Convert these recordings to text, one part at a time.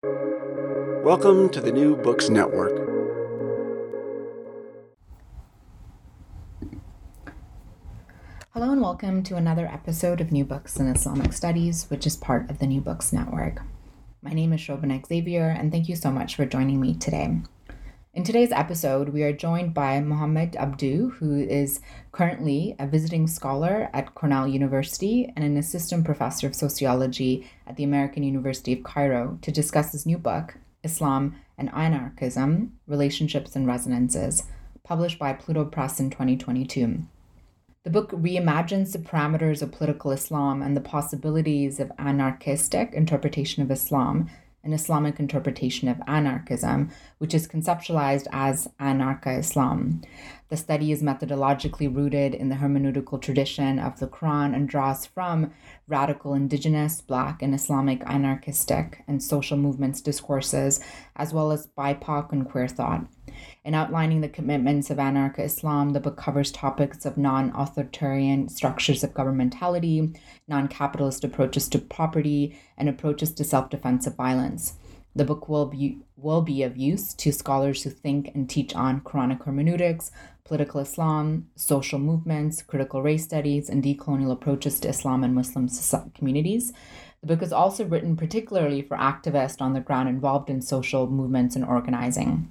Welcome to the New Books Network. Hello and welcome to another episode of New Books in Islamic Studies, which is part of the New Books Network. My name is Shobana Xavier, and thank you so much for joining me today. In today's episode, we are joined by Mohammed Abdu, who is currently a visiting scholar at Cornell University and an assistant professor of sociology at the American University of Cairo, to discuss his new book, Islam and Anarchism Relationships and Resonances, published by Pluto Press in 2022. The book reimagines the parameters of political Islam and the possibilities of anarchistic interpretation of Islam an Islamic interpretation of anarchism, which is conceptualized as Anarcha Islam. The study is methodologically rooted in the hermeneutical tradition of the Quran and draws from radical indigenous, Black, and Islamic anarchistic and social movements discourses, as well as BIPOC and queer thought. In outlining the commitments of Anarcha Islam, the book covers topics of non authoritarian structures of governmentality, non capitalist approaches to property, and approaches to self defensive violence. The book will be, will be of use to scholars who think and teach on Quranic hermeneutics, political Islam, social movements, critical race studies, and decolonial approaches to Islam and Muslim communities. The book is also written particularly for activists on the ground involved in social movements and organizing.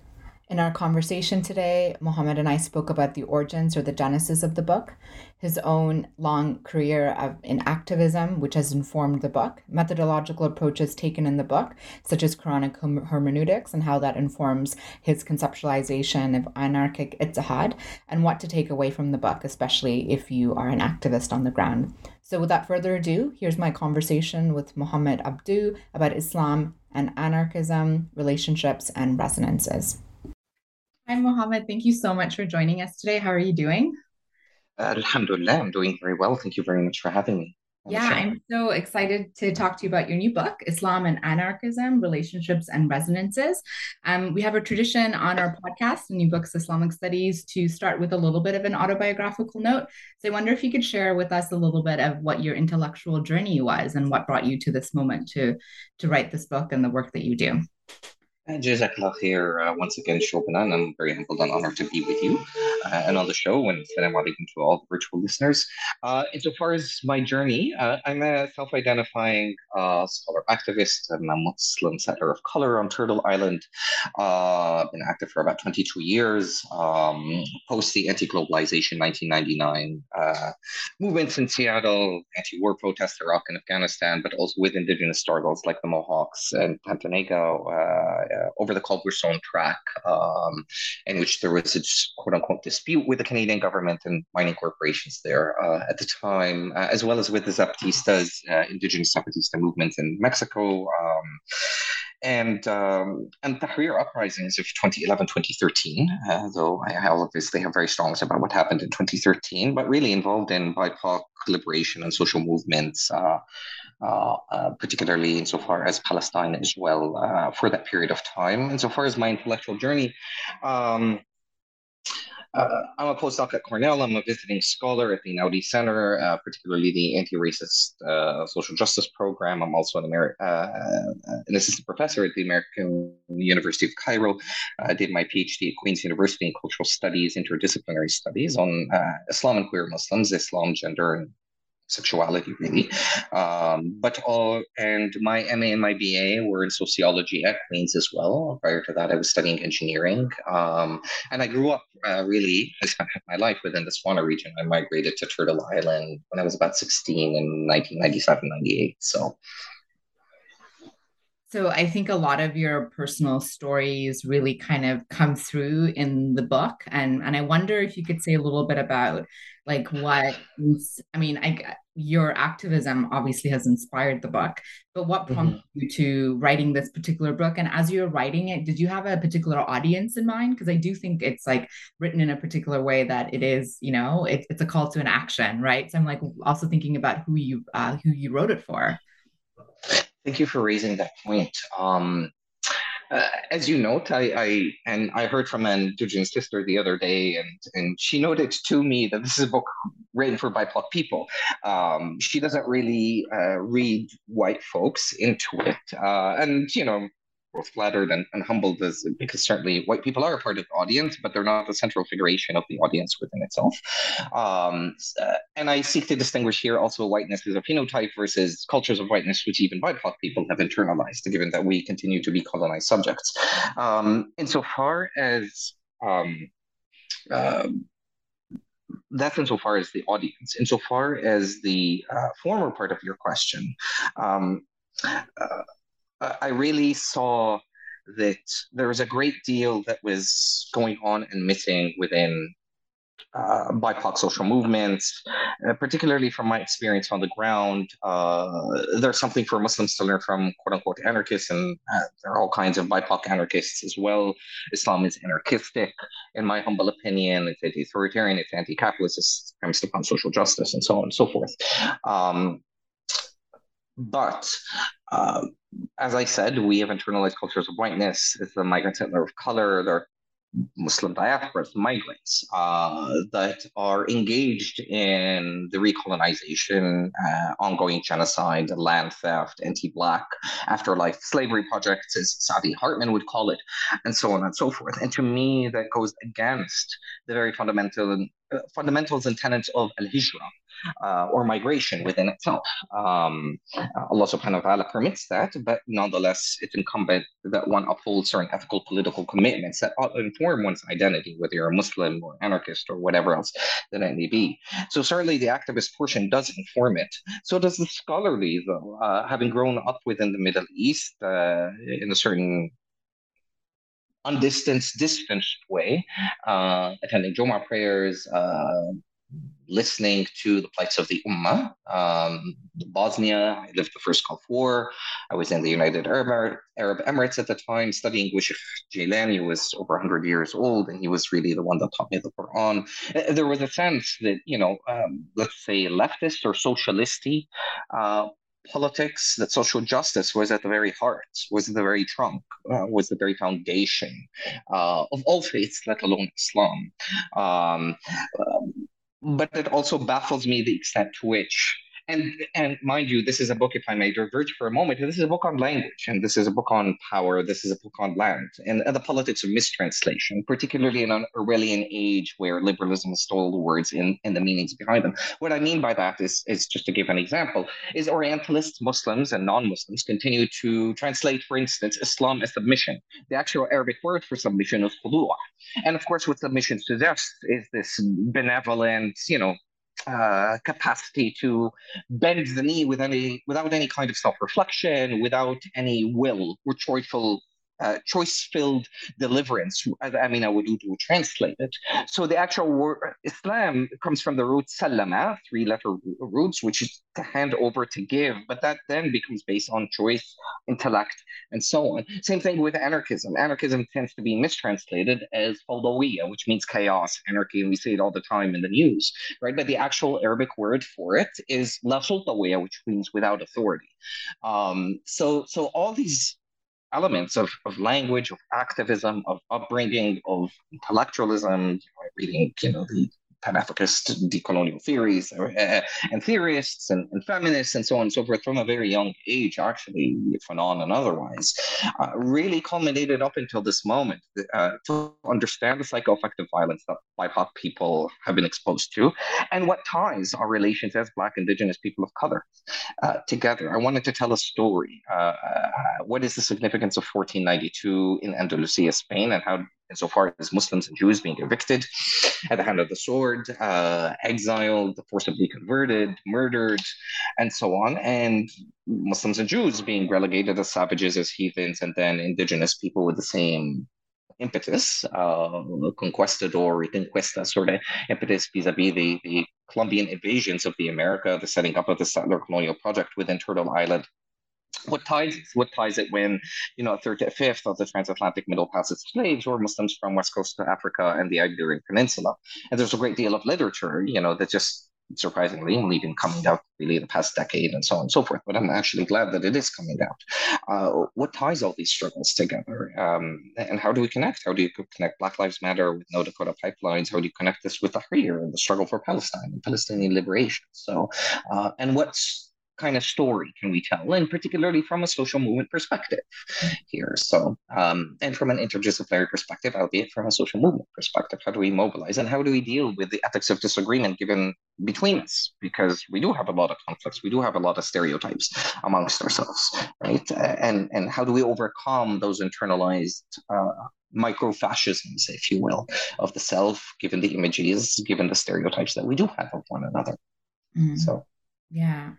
In our conversation today, Mohammed and I spoke about the origins or the genesis of the book, his own long career of, in activism, which has informed the book, methodological approaches taken in the book, such as Quranic hermeneutics, and how that informs his conceptualization of anarchic ijtihad, and what to take away from the book, especially if you are an activist on the ground. So, without further ado, here's my conversation with Mohammed Abdu about Islam and anarchism, relationships, and resonances. Hi, Mohammed. Thank you so much for joining us today. How are you doing? Uh, Alhamdulillah, I'm doing very well. Thank you very much for having me. Yeah, I'm so excited to talk to you about your new book, Islam and Anarchism Relationships and Resonances. Um, we have a tradition on our podcast, New Books Islamic Studies, to start with a little bit of an autobiographical note. So I wonder if you could share with us a little bit of what your intellectual journey was and what brought you to this moment to, to write this book and the work that you do. Jazakallah khair uh, once again, Shobana, I'm very humbled and honored to be with you uh, and on the show. And salam alaikum to all the virtual listeners. Uh, insofar as my journey, uh, I'm a self identifying uh, scholar activist. I'm a Muslim settler of color on Turtle Island. Uh, been active for about 22 years. Um, post the anti globalization 1999 uh, movements in Seattle, anti war protests, Iraq and Afghanistan, but also with indigenous struggles like the Mohawks and Tyendinaga uh, over the Culbertson Tract, um, in which there was a quote unquote dispute with the Canadian government and mining corporations there uh, at the time, uh, as well as with the Zapatistas, uh, indigenous Zapatista movement in Mexico. Um, and um, and Tahrir uprisings of 2011, 2013, uh, though I obviously have very strong about what happened in 2013, but really involved in BIPOC liberation and social movements, uh, particularly insofar as Palestine as well, uh, for that period of time. Insofar as my intellectual journey, um, uh, I'm a postdoc at Cornell. I'm a visiting scholar at the Einaudi Center, uh, particularly the anti-racist uh, social justice program. I'm also an, Ameri- uh, uh, an assistant professor at the American University of Cairo. I did my PhD at Queen's University in cultural studies, interdisciplinary studies on uh, Islam and queer Muslims, Islam, gender, and sexuality really. Um, but all and my ma and my ba were in sociology at queens as well. Prior to that i was studying engineering. Um, and i grew up uh, really i spent my life within the swana region. I migrated to turtle island when i was about 16 in 1997 98 so. So I think a lot of your personal stories really kind of come through in the book, and and I wonder if you could say a little bit about like what I mean. I your activism obviously has inspired the book, but what mm-hmm. prompted mm-hmm. you to writing this particular book? And as you're writing it, did you have a particular audience in mind? Because I do think it's like written in a particular way that it is, you know, it, it's a call to an action, right? So I'm like also thinking about who you uh, who you wrote it for. Thank you for raising that point. Um, uh, as you note, I, I, and I heard from an Indigenous sister the other day, and and she noted to me that this is a book written for BIPOC people. Um, she doesn't really uh, read white folks into it, uh, and you know both flattered and, and humbled as because certainly white people are a part of the audience, but they're not the central figuration of the audience within itself. Um, uh, and I seek to distinguish here also whiteness as a phenotype versus cultures of whiteness, which even BIPOC people have internalized, given that we continue to be colonized subjects. Um, insofar as um, uh, that's insofar as the audience. Insofar as the uh, former part of your question, um, uh, I really saw that there was a great deal that was going on and missing within uh, BIPOC social movements, uh, particularly from my experience on the ground. Uh, there's something for Muslims to learn from quote unquote anarchists, and uh, there are all kinds of BIPOC anarchists as well. Islam is anarchistic, in my humble opinion. It's anti authoritarian, it's anti capitalist, it's premised upon social justice, and so on and so forth. Um, but uh, as I said, we have internalized cultures of whiteness. It's the migrant settler of color. There are Muslim diasporas, migrants uh, that are engaged in the recolonization, uh, ongoing genocide, land theft, anti-black, afterlife slavery projects, as Saidiya Hartman would call it, and so on and so forth. And to me, that goes against the very fundamental uh, fundamentals and tenets of al-hijra, uh, or migration within itself. Um, Allah subhanahu wa ta'ala permits that, but nonetheless, it's incumbent that one upholds certain ethical political commitments that inform one's identity, whether you're a Muslim or anarchist or whatever else that it may be. So certainly the activist portion does inform it. So does the scholarly, though, uh, having grown up within the Middle East uh, in a certain undistanced, distanced way, uh, attending Jumu'ah prayers, uh, listening to the plights of the Ummah. Um, Bosnia, I lived the first Gulf War. I was in the United Arab, Arab Emirates at the time, studying Yusuf Jailani, who was over 100 years old, and he was really the one that taught me the Quran. Uh, there was a sense that, you know, um, let's say leftist or socialisty uh, politics, that social justice was at the very heart, was the very trunk, uh, was the very foundation uh, of all faiths, let alone Islam. Um, um, but it also baffles me the extent to which and and mind you, this is a book, if I may diverge for a moment, this is a book on language, and this is a book on power, this is a book on land, and, and the politics of mistranslation, particularly in an Orwellian age where liberalism stole the words in, and the meanings behind them. What I mean by that is, is just to give an example, is Orientalist Muslims and non-Muslims continue to translate, for instance, Islam as submission. The actual Arabic word for submission is khudu'ah. And of course, what submission suggests is this benevolent, you know, uh, capacity to bend the knee with any without any kind of self-reflection, without any will or choiceful uh, choice-filled deliverance, as Amina translate it. So the actual word Islam comes from the root salama, three-letter roots, which is to hand over to give, but that then becomes based on choice, intellect, and so on. Same thing with anarchism. Anarchism tends to be mistranslated as fawdawiya, which means chaos, anarchy, and we see it all the time in the news, right? But the actual Arabic word for it is la which means without authority. Um, so, so all these elements of, of language, of activism, of upbringing, of intellectualism, you know, reading, you know, the Pan-Africanist decolonial theories uh, and theorists and, and, feminists and so on and so forth from a very young age, actually, Fanon and otherwise, uh, really culminated up until this moment uh, to understand the psychoaffective violence that BIPOC people have been exposed to and what ties our relations as Black, Indigenous people of color uh, together. I wanted to tell a story. Uh, uh, what is the significance of 1492 in Andalusia, Spain, and how insofar as Muslims and Jews being evicted at the hand of the sword, uh, exiled, forcibly converted, murdered, and so on, and Muslims and Jews being relegated as savages, as heathens, and then indigenous people with the same impetus, uh, conquistador, reconquista sort of impetus vis-a-vis the, the Columbian invasions of the America, the setting up of the settler colonial project within Turtle Island, what ties what ties it when you know a third to a fifth of the transatlantic middle passage slaves were Muslims from west coast of Africa and the Iberian Peninsula, and there's a great deal of literature, you know, that just surprisingly only been coming out really the past decade and so on and so forth. But I'm actually glad that it is coming out. Uh, what ties all these struggles together, um, and how do we connect? How do you connect Black Lives Matter with No Dakota pipelines? How do you connect this with the Tahrir and the struggle for Palestine and Palestinian liberation? So, uh, and what's kind of story can we tell, and particularly from a social movement perspective here. So, um, and from an interdisciplinary perspective, albeit from a social movement perspective, how do we mobilize and how do we deal with the ethics of disagreement given between us? Because we do have a lot of conflicts, we do have a lot of stereotypes amongst ourselves, right? And and how do we overcome those internalized uh, microfascisms, if you will, of the self, given the images, given the stereotypes that we do have of one another. Mm-hmm. So, yeah.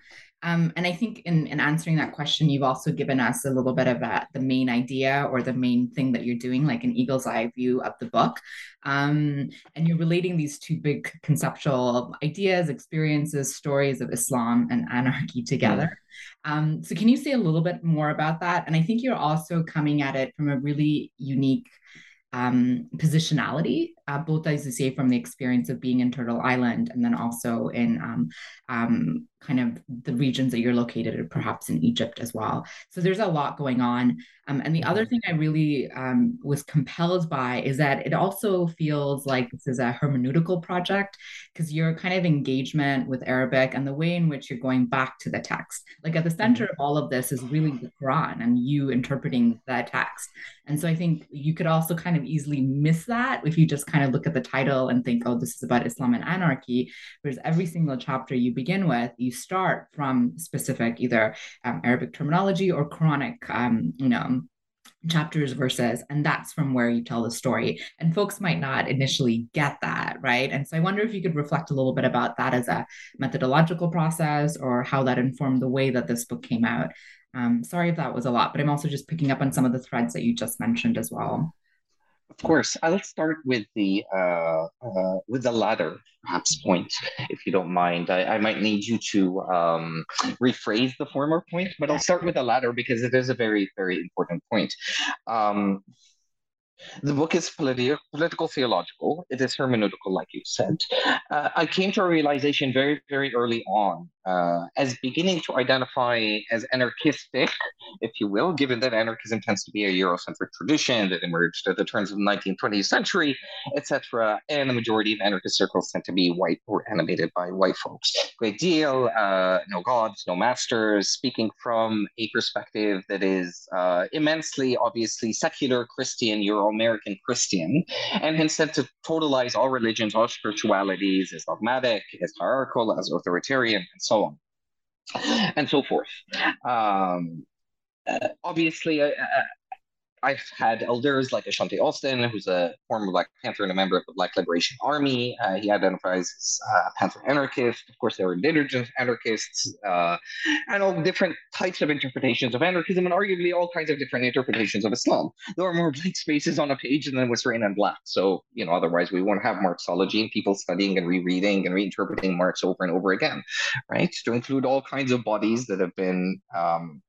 Um, and I think in, in answering that question, you've also given us a little bit of a, the main idea or the main thing that you're doing, like an eagle's eye view of the book. Um, and you're relating these two big conceptual ideas, experiences, stories of Islam and anarchy together. Um, so, can you say a little bit more about that? And I think you're also coming at it from a really unique um, positionality, uh, both as you say from the experience of being in Turtle Island and then also in um, um, kind of the regions that you're located, or perhaps in Egypt as well. So there's a lot going on. Um, and the other mm-hmm. thing I really um, was compelled by is that it also feels like this is a hermeneutical project because your kind of engagement with Arabic and the way in which you're going back to the text. Like at the center mm-hmm. of all of this is really the Quran and you interpreting that text. And so I think you could also kind of easily miss that if you just kind of look at the title and think, oh, this is about Islam and anarchy. Whereas every single chapter you begin with, you start from specific either um, Arabic terminology or Quranic, um, you know, chapters verses and that's from where you tell the story. And folks might not initially get that right? And so i wonder if you could reflect a little bit about that as a methodological process or how that informed the way that this book came out. Um, sorry if that was a lot but i'm also just picking up on some of the threads that you just mentioned as well of course, I'll start with the uh, uh, with the latter perhaps point, if you don't mind. I, I might need you to um, rephrase the former point, but I'll start with the latter because it is a very very important point. Um, the book is politi- political theological. It is hermeneutical, like you said. Uh, I came to a realization very, very early on uh, as beginning to identify as anarchistic, if you will, given that anarchism tends to be a Eurocentric tradition that emerged at the turns of the 19th, 20th century, etc. And the majority of anarchist circles tend to be white or animated by white folks. Great deal, uh, no gods, no masters, speaking from a perspective that is uh, immensely, obviously, secular Christian, Euro American Christian, and hence tend to totalize all religions, all spiritualities as dogmatic, as hierarchical, as authoritarian, and so on, and so forth. Um, uh, obviously, uh, uh I've had elders like Ashanti Alston, who's a former Black Panther and a member of the Black Liberation Army. Uh, he identifies as uh, Panther anarchist. Of course, there were indigenous anarchists uh, and all different types of interpretations of anarchism and arguably all kinds of different interpretations of Islam. There are more blank spaces on a page than was written in black. So, you know, otherwise we won't have Marxology and people studying and rereading and reinterpreting Marx over and over again, right? To include all kinds of bodies that have been um,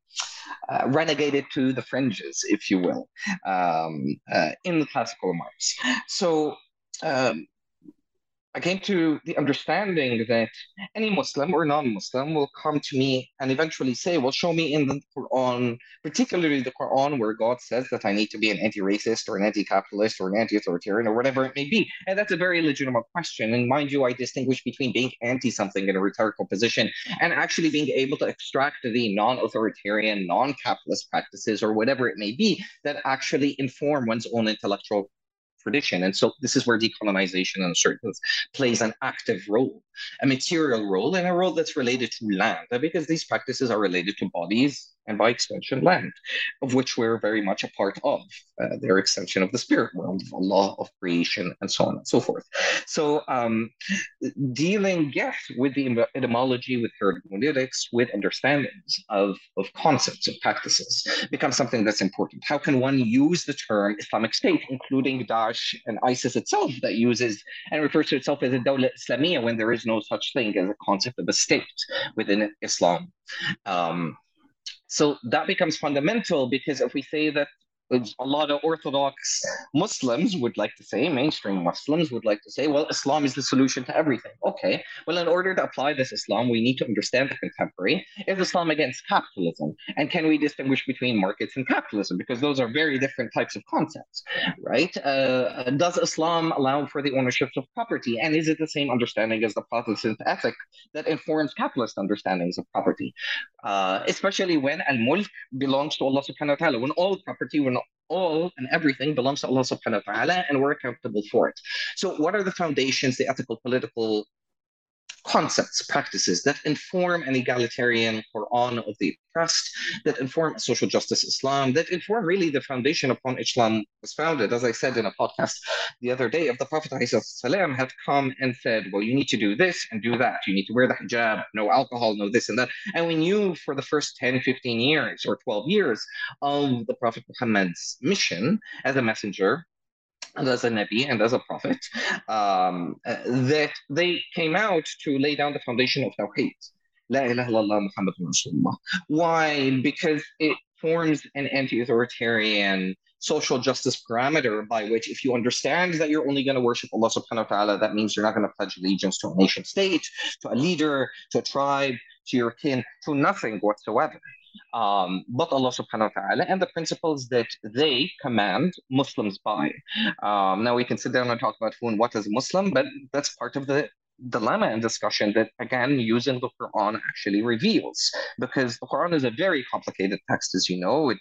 uh, renegated to the fringes, if you will, um, uh, in the classical Marx. So um, I came to the understanding that any Muslim or non-Muslim will come to me and eventually say, "Well, show me in the Quran, particularly the Quran, where God says that I need to be an anti-racist or an anti-capitalist or an anti-authoritarian or whatever it may be." And that's a very legitimate question. And mind you, I distinguish between being anti-something in a rhetorical position and actually being able to extract the non-authoritarian, non-capitalist practices or whatever it may be that actually inform one's own intellectual tradition. And so this is where decolonization and certain plays an active role, a material role, and a role that's related to land, uh, because these practices are related to bodies and by extension land, of which we're very much a part of. Uh, their extension of the spirit world, of Allah, of creation, and so on and so forth. So um, dealing, yes, with the etymology, with hermeneutics, with understandings of, of concepts, of practices, becomes something that's important. How can one use the term Islamic State, including Daesh and ISIS itself, that uses and refers to itself as a Dawla Islamiyah when there is no such thing as a concept of a state within Islam? Um, so that becomes fundamental because if we say that a lot of Orthodox Muslims would like to say, mainstream Muslims would like to say, well, Islam is the solution to everything. Okay, well, in order to apply this Islam, we need to understand the contemporary. Is Islam against capitalism? And can we distinguish between markets and capitalism? Because those are very different types of concepts, right? Uh, does Islam allow for the ownership of property? And is it the same understanding as the Protestant ethic that informs capitalist understandings of property? Uh, especially when al-mulk belongs to Allah subhanahu wa ta'ala, when all property, when all and everything belongs to Allah subhanahu wa ta'ala and we're accountable for it. So what are the foundations, the ethical, political concepts, practices that inform an egalitarian Quran of the oppressed, that inform social justice Islam, that inform really the foundation upon Islam was founded. As I said in a podcast the other day, of the Prophet ﷺ had come and said, well, you need to do this and do that, you need to wear the hijab, no alcohol, no this and that. And we knew for the first 10, 15 years or 12 years of the Prophet Muhammad's mission as a messenger, as a Nabi and as a prophet, um, that they came out to lay down the foundation of Tawheed. La ilaha illallah Muhammad Rasulullah. Why? Because it forms an anti-authoritarian social justice parameter by which if you understand that you're only going to worship Allah subhanahu wa ta'ala, that means you're not going to pledge allegiance to a nation state, to a leader, to a tribe, to your kin, to nothing whatsoever um, but Allah subhanahu wa ta'ala and the principles that they command Muslims by. Um, now we can sit down and talk about who and what is Muslim, but that's part of the dilemma and discussion that again using the Quran actually reveals because the Quran is a very complicated text as you know it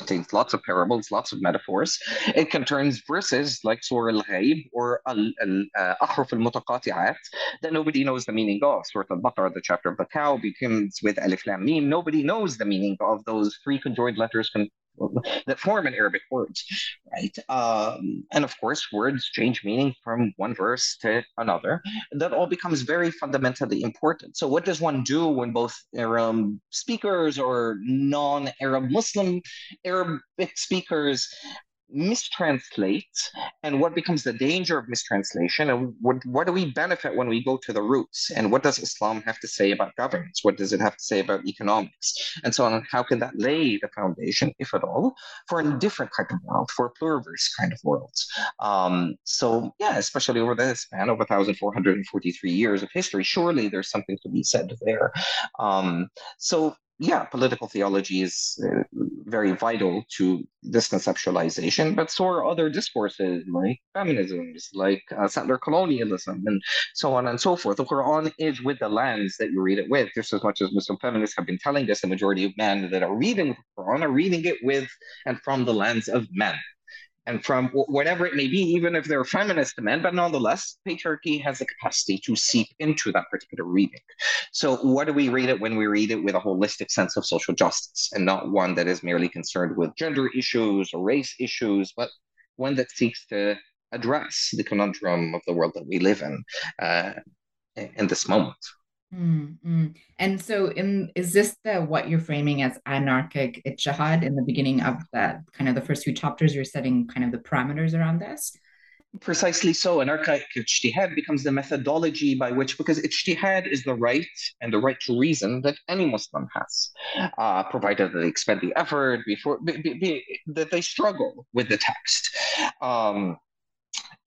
contains lots of parables lots of metaphors. It contains verses like Surah Al-Ghaib or Al-Ahruf uh, al-Mutaqati'at that nobody knows the meaning of. Surah Al-Baqarah the chapter of the cow begins with Alif Lam Mim. Nobody knows the meaning of those three conjoined letters con- that form in Arabic words, right? Um, and of course, words change meaning from one verse to another. That all becomes very fundamentally important. So, what does one do when both Arab speakers or non-Arab Muslim Arabic speakers mistranslate and what becomes the danger of mistranslation and what, what do we benefit when we go to the roots? And what does islam have to say about governance? What does it have to say about economics? And so on. How can that lay the foundation if at all for a different type of world for a pluriverse kind of world? Um, so yeah especially over the span of 1443 years of history surely there's something to be said there. Um, so yeah, political theology is uh, very vital to this conceptualization, but so are other discourses like feminisms, like uh, settler colonialism, and so on and so forth. The Quran is with the lens that you read it with, just as much as Muslim feminists have been telling us the majority of men that are reading the Quran are reading it with and from the lens of men and from whatever it may be, even if they're feminist men, but nonetheless, patriarchy has the capacity to seep into that particular reading. So, what do we read it when we read it with a holistic sense of social justice and not one that is merely concerned with gender issues or race issues, but one that seeks to address the conundrum of the world that we live in uh, in this moment? Mm-hmm. And so, in is this the what you're framing as anarchic ijtihad in the beginning of the kind of the first few chapters? You're setting kind of the parameters around this. Precisely so. Anarchic ijtihad becomes the methodology by which, because ijtihad is the right and the right to reason that any Muslim has, uh, provided that they expend the effort before be, be, be, that they struggle with the text. Um,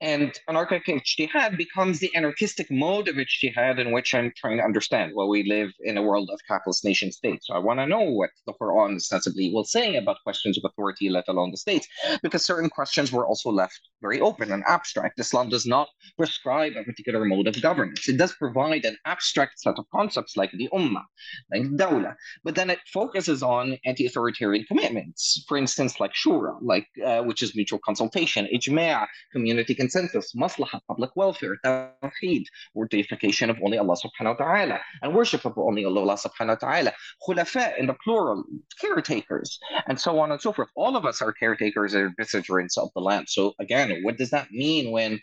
and anarchic ijtihad becomes the anarchistic mode of ijtihad in which I'm trying to understand. Well, we live in a world of capitalist nation states. So I want to know what the Quran ostensibly will say about questions of authority, let alone the state, because certain questions were also left very open and abstract. Islam does not prescribe a particular mode of governance. It does provide an abstract set of concepts like the ummah, like dawla, but then it focuses on anti-authoritarian commitments. For instance, like shura, like uh, which is mutual consultation, ijma', community consent consensus, maslahah, public welfare, tawheed, or deification of only Allah subhanahu wa ta'ala, and worship of only Allah subhanahu wa ta'ala, khulafa in the plural, caretakers, and so on and so forth. All of us are caretakers and vicegerents of the land. So again, what does that mean when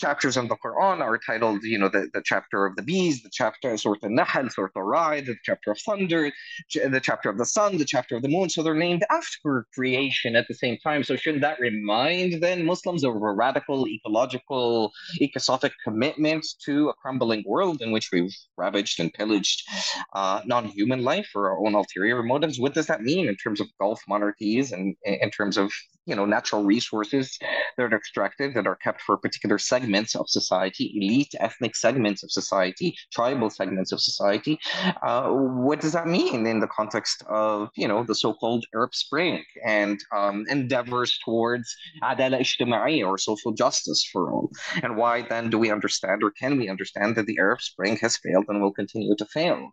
chapters of the Quran are titled, you know, the, the chapter of the bees, the chapter Surah Al-Nahl, Surah Al-Ra'd, the chapter of thunder, the chapter of the sun, the chapter of the moon. So they're named after creation at the same time. So shouldn't that remind then Muslims of a radical ecological, ecosophic commitment to a crumbling world in which we've ravaged and pillaged uh, non-human life for our own ulterior motives? What does that mean in terms of Gulf monarchies and in terms of you know natural resources that are extracted that are kept for particular segments of society elite ethnic segments of society tribal segments of society. Uh, what does that mean in the context of you know the so-called arab spring and um, endeavors towards adala ijtimai or social justice for all? And why then do we understand or can we understand that the arab spring has failed and will continue to fail?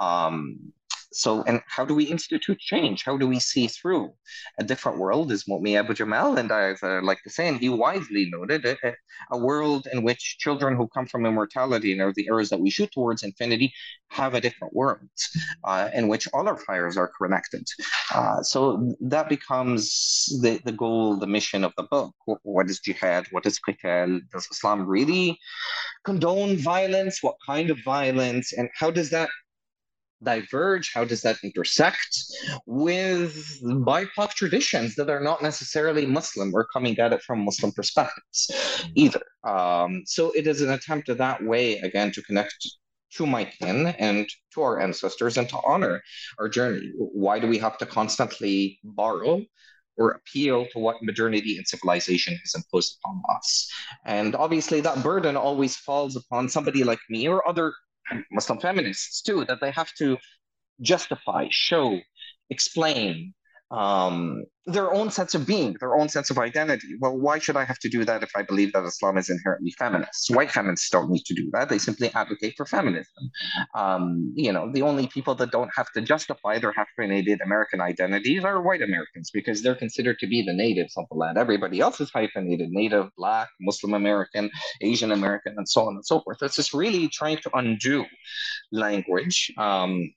Um, so, and how do we institute change? How do we see through a different world? Is Mumia Abu Jamal and I uh, like to say, and he wisely noted, a, a, world in which children who come from immortality and are the eras that we shoot towards infinity have a different world uh, in which all our fires are connected. Uh, so that becomes the, the goal, the mission of the book. What is jihad? What is qital? Does Islam really condone violence? What kind of violence? And how does that diverge? How does that intersect with BIPOC traditions that are not necessarily Muslim or coming at it from Muslim perspectives either? Um, so it is an attempt that way, again, to connect to my kin and to our ancestors and to honor our journey. Why do we have to constantly borrow or appeal to what modernity and civilization has imposed upon us? And obviously, that burden always falls upon somebody like me or other Muslim feminists too, that they have to justify, show, explain um, their own sense of being, their own sense of identity. Well, why should I have to do that if I believe that Islam is inherently feminist? White feminists don't need to do that. They simply advocate for feminism. Um, you know, the only people that don't have to justify their hyphenated American identities are white Americans because they're considered to be the natives of the land. Everybody else is hyphenated native, black, Muslim American, Asian American, and so on and so forth. It's just really trying to undo language um,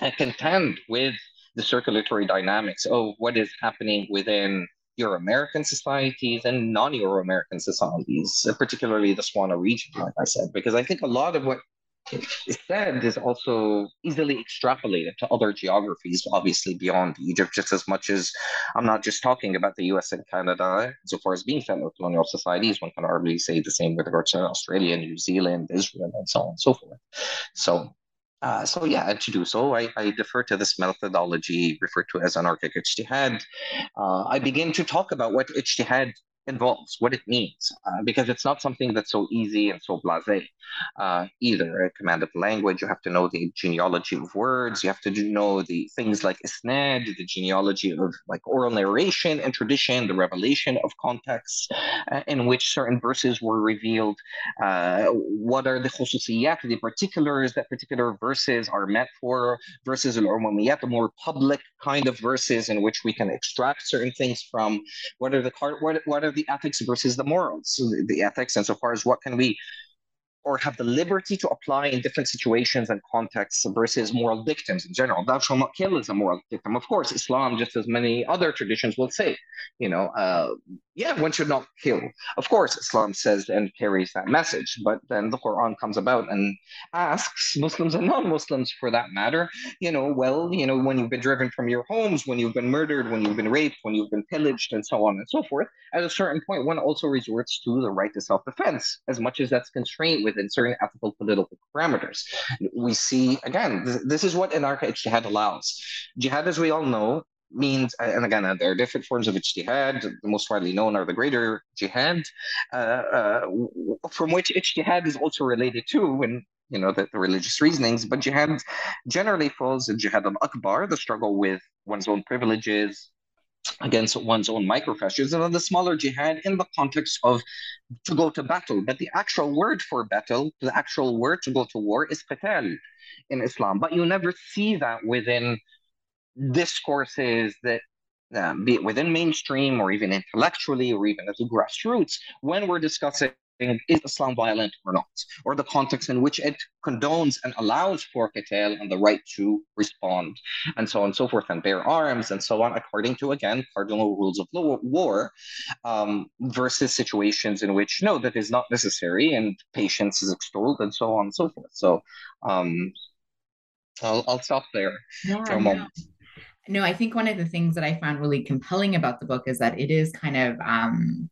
and contend with the circulatory dynamics of what is happening within Euro American societies and non Euro American societies, uh, particularly the Swana region, like I said, because I think a lot of what is said is also easily extrapolated to other geographies, obviously beyond Egypt, just as much as I'm not just talking about the US and Canada, so far as being fellow colonial societies, one can arguably say the same with regards to Australia, New Zealand, Israel, and so on and so forth. So uh, so yeah, to do so, I, I, defer to this methodology referred to as anarchic ijtihad. Uh, I begin to talk about what ijtihad involves, what it means, uh, because it's not something that's so easy and so blasé uh, either. A command of language, you have to know the genealogy of words, you have to know the things like isnad, the genealogy of like oral narration and tradition, the revelation of contexts uh, in which certain verses were revealed. Uh, what are the khususiyat, the particulars that particular verses are meant for, verses al-umumiyat, the more public kind of verses in which we can extract certain things from. What are the what, what are the ethics versus the morals. The, the ethics, and so far as what can we or have the liberty to apply in different situations and contexts versus moral dictums in general. Thou shalt not kill is a moral dictum. Of course, Islam, just as many other traditions will say, you know, uh, yeah, one should not kill. Of course, Islam says and carries that message, but then the Quran comes about and asks Muslims and non-Muslims for that matter, you know, well, you know, when you've been driven from your homes, when you've been murdered, when you've been raped, when you've been pillaged, and so on and so forth, at a certain point, one also resorts to the right to self-defense, as much as that's constrained within certain ethical political parameters. We see, again, th- this is what anarchic jihad allows. Jihad, as we all know, means, and again, uh, there are different forms of ijtihad. The most widely known are the greater jihad, uh, uh, from which ijtihad is also related to, and you know, the, the, religious reasonings, but jihad generally falls in jihad al-akbar, the struggle with one's own privileges, against one's own microfascism, and the smaller jihad in the context of to go to battle. But the actual word for battle, the actual word to go to war is qital in Islam. But you never see that within discourses that um, be it within mainstream or even intellectually or even at the grassroots when we're discussing is Islam violent or not, or the context in which it condones and allows for qital and the right to respond, and so on and so forth, and bear arms and so on, according to, again, cardinal rules of war, um, versus situations in which, no, that is not necessary and patience is extolled and so on and so forth. So um, I'll, I'll stop there yeah, for a moment. No, I think one of the things that I found really compelling about the book is that it is kind of um,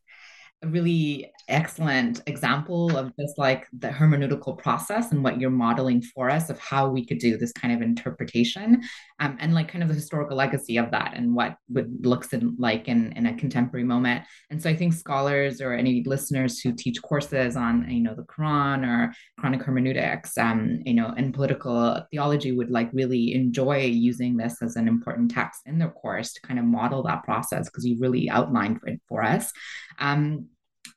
a really excellent example of just like the hermeneutical process and what you're modeling for us of how we could do this kind of interpretation um, and like kind of the historical legacy of that and what would looks in, like in, in a contemporary moment. And so i think scholars or any listeners who teach courses on you know the quran or Quranic hermeneutics um, you know and political theology would like really enjoy using this as an important text in their course to kind of model that process because you really outlined it for us. Um,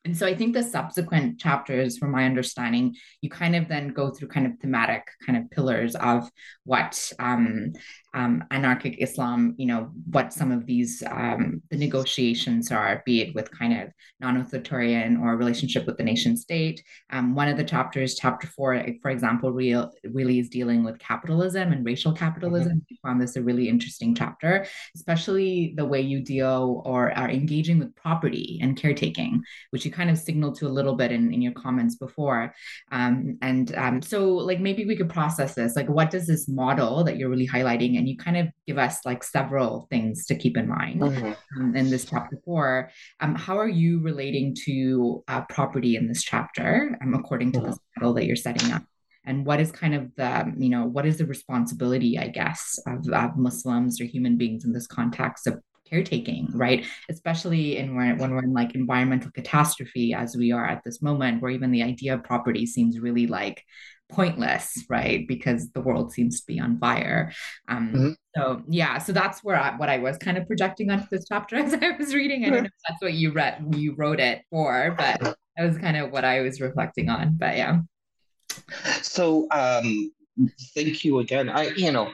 and so I think the subsequent chapters, from my understanding, you kind of then go through kind of thematic kind of pillars of what um, um, anarchic Islam, you know, what some of these um, the negotiations are, be it with kind of non-authoritarian or relationship with the nation state. Um, one of the chapters, chapter four, for example, real, really is dealing with capitalism and racial capitalism. Mm-hmm. I found this a really interesting chapter, especially the way you deal or are engaging with property and caretaking, which you kind of signaled to a little bit in, in your comments before. Um, and um, so, like, maybe we could process this. Like, what does this model that you're really highlighting? And you kind of give us like several things to keep in mind mm-hmm. um, in this chapter four. Um, how are you relating to uh, property in this chapter, um, according to mm-hmm. this model that you're setting up? And what is kind of the, you know, what is the responsibility, I guess, of, of Muslims or human beings in this context of caretaking, right? Especially in when, when we're in like environmental catastrophe, as we are at this moment, where even the idea of property seems really like pointless, right? Because the world seems to be on fire. Um, mm-hmm. So yeah, so that's where I, what I was kind of projecting onto this chapter as I was reading. I don't know if that's what you read, you wrote it for, but that was kind of what I was reflecting on. But yeah. So um, thank you again. I, you know,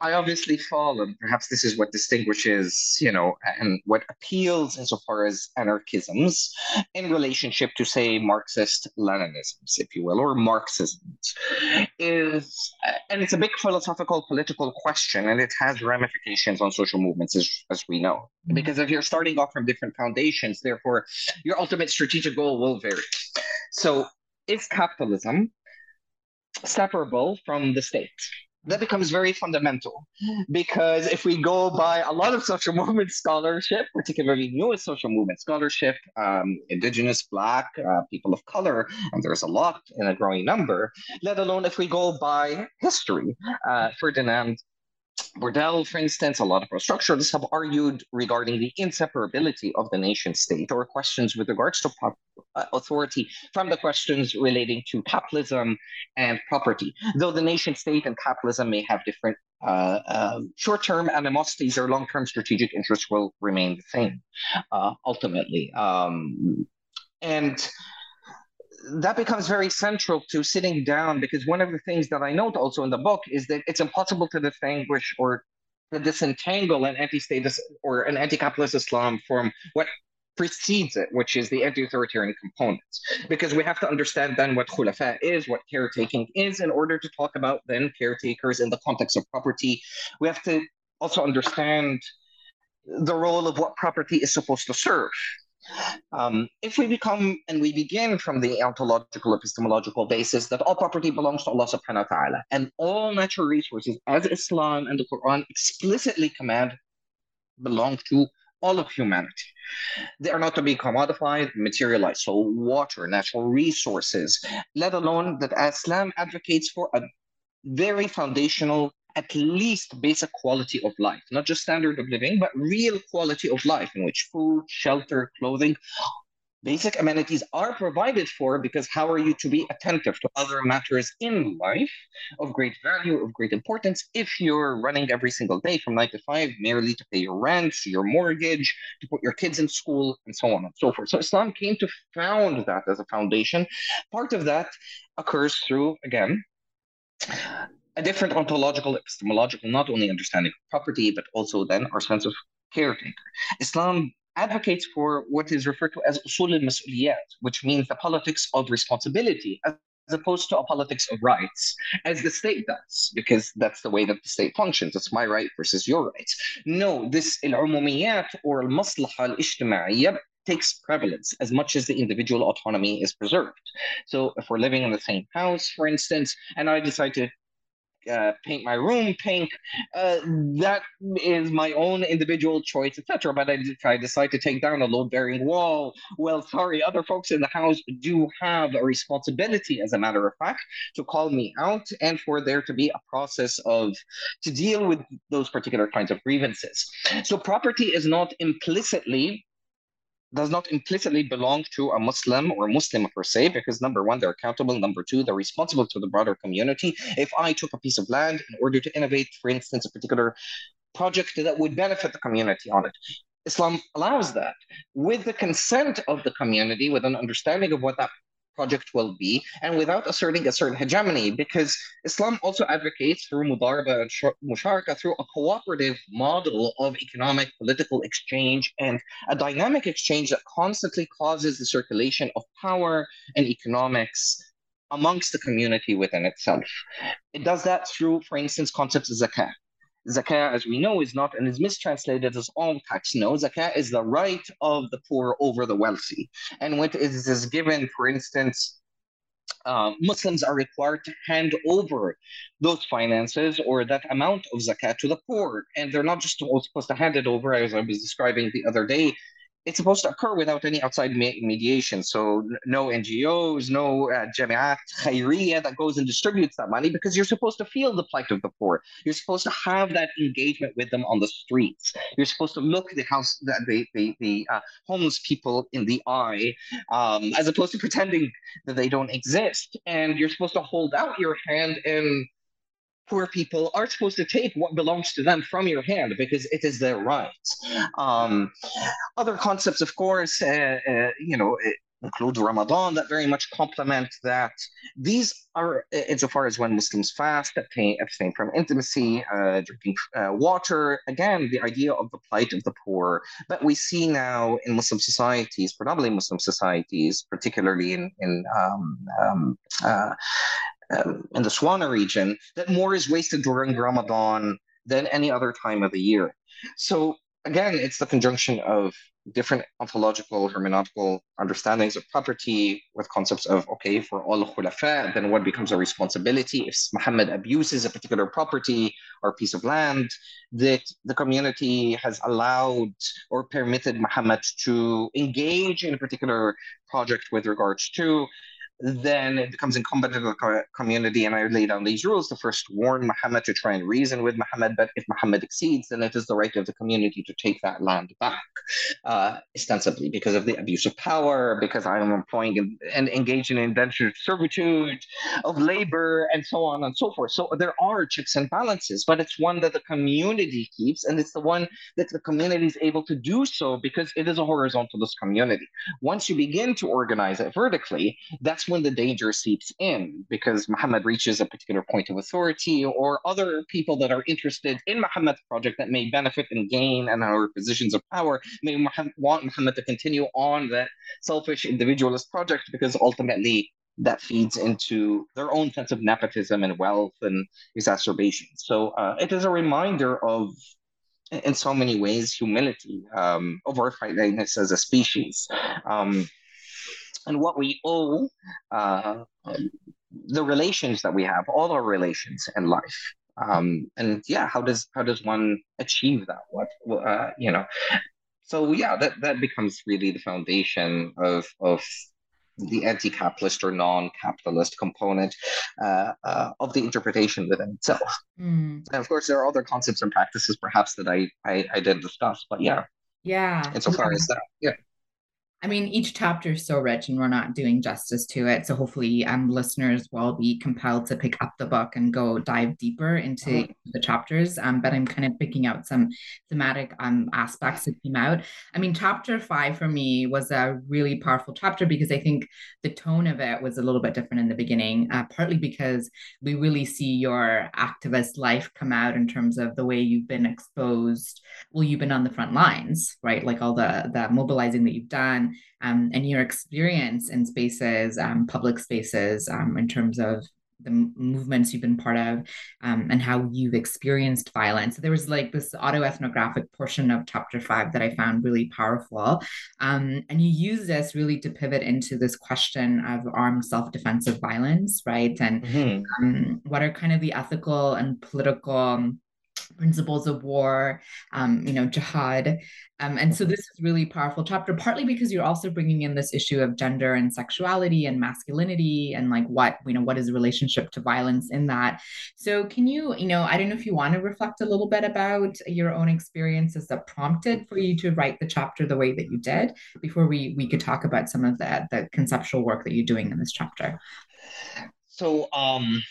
I obviously fall, and perhaps this is what distinguishes, you know, and what appeals insofar as anarchisms in relationship to, say, Marxist Leninisms, if you will, or Marxisms, is, and it's a big philosophical, political question, and it has ramifications on social movements, as, as we know. Mm-hmm. Because if you're starting off from different foundations, therefore, your ultimate strategic goal will vary. So, is capitalism separable from the state? That becomes very fundamental because if we go by a lot of social movement scholarship, particularly newest social movement scholarship, um, indigenous, black, uh, people of color, and there's a lot in a growing number, let alone if we go by history. Uh, Ferdinand Braudel, for instance, a lot of structuralists have argued regarding the inseparability of the nation state or questions with regards to uh, authority from the questions relating to capitalism and property. Though the nation state and capitalism may have different uh, uh, short term animosities or long term strategic interests will remain the same uh, ultimately. Um, and that becomes very central to sitting down because one of the things that I note also in the book is that it's impossible to distinguish or to disentangle an anti-statist or an anti-capitalist Islam from what precedes it, which is the anti-authoritarian components. Because we have to understand then what khulafa is, what caretaking is, in order to talk about then caretakers in the context of property. We have to also understand the role of what property is supposed to serve. Um, if we become and we begin from the ontological epistemological basis that all property belongs to Allah subhanahu wa ta'ala and all natural resources, as Islam and the Quran explicitly command, belong to all of humanity. They are not to be commodified, materialized. So, water, natural resources, let alone that Islam advocates for a very foundational at least basic quality of life, not just standard of living, but real quality of life in which food, shelter, clothing, basic amenities are provided for because how are you to be attentive to other matters in life of great value, of great importance, if you're running every single day from nine to five merely to pay your rent, your mortgage, to put your kids in school, and so on and so forth. So Islam came to found that as a foundation. Part of that occurs through, again, a different ontological, epistemological, not only understanding of property, but also then our sense of caretaker. Islam advocates for what is referred to as usul al which means the politics of responsibility, as opposed to a politics of rights, as the state does, because that's the way that the state functions. It's my right versus your rights. No, this al-umumiyat or al-maslaha al-ijtima'iyya takes prevalence as much as the individual autonomy is preserved. So if we're living in the same house, for instance, and I decide to uh, paint my room pink. Uh, that is my own individual choice, etc. But if I decide to take down a load-bearing wall, well, sorry, other folks in the house do have a responsibility, as a matter of fact, to call me out and for there to be a process of to deal with those particular kinds of grievances. So property is not implicitly does not implicitly belong to a Muslim or Muslim per se, because number one, they're accountable. Number two, they're responsible to the broader community. If I took a piece of land in order to innovate, for instance, a particular project that would benefit the community on it, Islam allows that with the consent of the community, with an understanding of what that project will be, and without asserting a certain hegemony, because Islam also advocates through mudaraba and musharaka, through a cooperative model of economic, political exchange, and a dynamic exchange that constantly causes the circulation of power and economics amongst the community within itself. It does that through, for instance, concepts of zakat. Zakah, as we know, is not and is mistranslated as all tax. No, zakah is the right of the poor over the wealthy. And when it is given, for instance, uh, Muslims are required to hand over those finances or that amount of zakat to the poor. And they're not just supposed to hand it over, as I was describing the other day, it's supposed to occur without any outside mediation. So no NGOs, no uh, Jamiat that goes and distributes that money because you're supposed to feel the plight of the poor. You're supposed to have that engagement with them on the streets. You're supposed to look the house, the the, the uh, homeless people in the eye, um, as opposed to pretending that they don't exist. And you're supposed to hold out your hand and poor people are supposed to take what belongs to them from your hand because it is their right. Um, other concepts, of course, uh, uh, you know, include Ramadan that very much complement that. These are, insofar as when Muslims fast, abstain, abstain from intimacy, uh, drinking uh, water, again, the idea of the plight of the poor that we see now in Muslim societies, predominantly Muslim societies, particularly in, in um, um, uh, um, in the Swana region that more is wasted during Ramadan than any other time of the year. So again, it's the conjunction of different ontological, hermeneutical understandings of property with concepts of, okay, for all khulafa, then what becomes a responsibility if Muhammad abuses a particular property or piece of land that the community has allowed or permitted Muhammad to engage in a particular project with regards to then it becomes incumbent on the community, and I lay down these rules to first warn Muhammad to try and reason with Muhammad. But if Muhammad exceeds, then it is the right of the community to take that land back, uh, ostensibly because of the abuse of power, because I am employing and, and engaged in indentured servitude of labor, and so on and so forth. So there are checks and balances, but it's one that the community keeps, and it's the one that the community is able to do so because it is a horizontalist community. Once you begin to organize it vertically, that's when the danger seeps in because Muhammad reaches a particular point of authority or other people that are interested in Muhammad's project that may benefit and gain and are positions of power may want Muhammad to continue on that selfish individualist project because ultimately that feeds into their own sense of nepotism and wealth and exacerbation. So uh, it is a reminder of in so many ways, humility um, of our finiteness as a species. Um, and what we owe uh, the relations that we have, all our relations in life. Um, and yeah, how does how does one achieve that? What uh, you know? So yeah, that that becomes really the foundation of of the anti-capitalist or non-capitalist component uh, uh, of the interpretation within itself. Mm. And of course, there are other concepts and practices, perhaps that I I, I did discuss, but yeah, yeah. Insofar yeah. as that, yeah. I mean, each chapter is so rich, and we're not doing justice to it. So hopefully, um, listeners will be compelled to pick up the book and go dive deeper into uh-huh. the chapters. Um, but I'm kind of picking out some thematic um aspects that came out. I mean, chapter five for me was a really powerful chapter because I think the tone of it was a little bit different in the beginning. Uh, partly because we really see your activist life come out in terms of the way you've been exposed. Well, you've been on the front lines, right? Like all the the mobilizing that you've done um, and your experience in spaces, um, public spaces, um, in terms of the movements you've been part of um, and how you've experienced violence. So there was like this autoethnographic portion of chapter five that I found really powerful. Um, and you use this really to pivot into this question of armed self defensive violence, right? And mm-hmm. um, what are kind of the ethical and political principles of war, um, you know, jihad. Um, and so this is really powerful chapter, partly because you're also bringing in this issue of gender and sexuality and masculinity and like what, you know, what is the relationship to violence in that. So can you, you know, I don't know if you want to reflect a little bit about your own experiences that prompted for you to write the chapter the way that you did before we we could talk about some of the the conceptual work that you're doing in this chapter. So um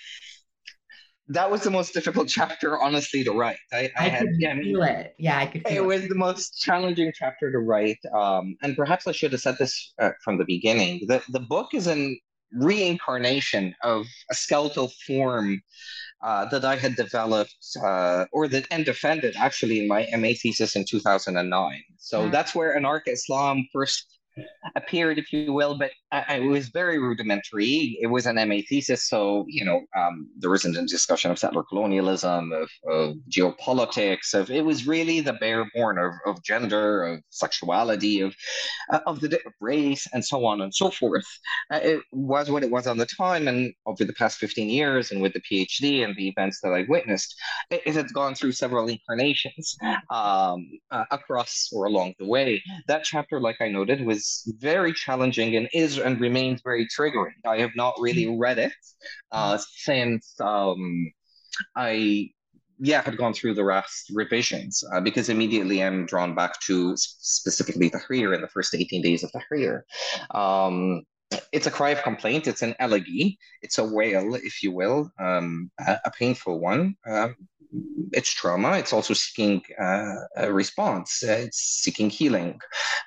that was the most difficult chapter, honestly, to write. I, I, I had, yeah, feel it. Yeah, I could. it, it was the most challenging chapter to write, um, and perhaps I should have said this uh, from the beginning. the The book is a reincarnation of a skeletal form uh, that I had developed, uh, or that and defended actually in my MA thesis in two thousand and nine. So that's where Anarcha Islam first appeared, if you will, but I, it was very rudimentary. It was an MA thesis, so you know um, there wasn't a discussion of settler colonialism, of, of geopolitics. Of it was really the bare born of, of gender, of sexuality, of uh, of the race, and so on and so forth. Uh, it was what it was on the time, and over the past fifteen years, and with the PhD and the events that I witnessed, it, it has gone through several incarnations um, uh, across or along the way. That chapter, like I noted, was is very challenging and is and remains very triggering. I have not really mm. read it uh, since um, I yeah had gone through the last revisions uh, because immediately I'm drawn back to specifically the Tahrir in the first 18 days of Tahrir. Um, it's a cry of complaint. It's an elegy. It's a wail, if you will, um, a, a, painful one. Um, it's trauma. It's also seeking uh, a response. Uh, it's seeking healing,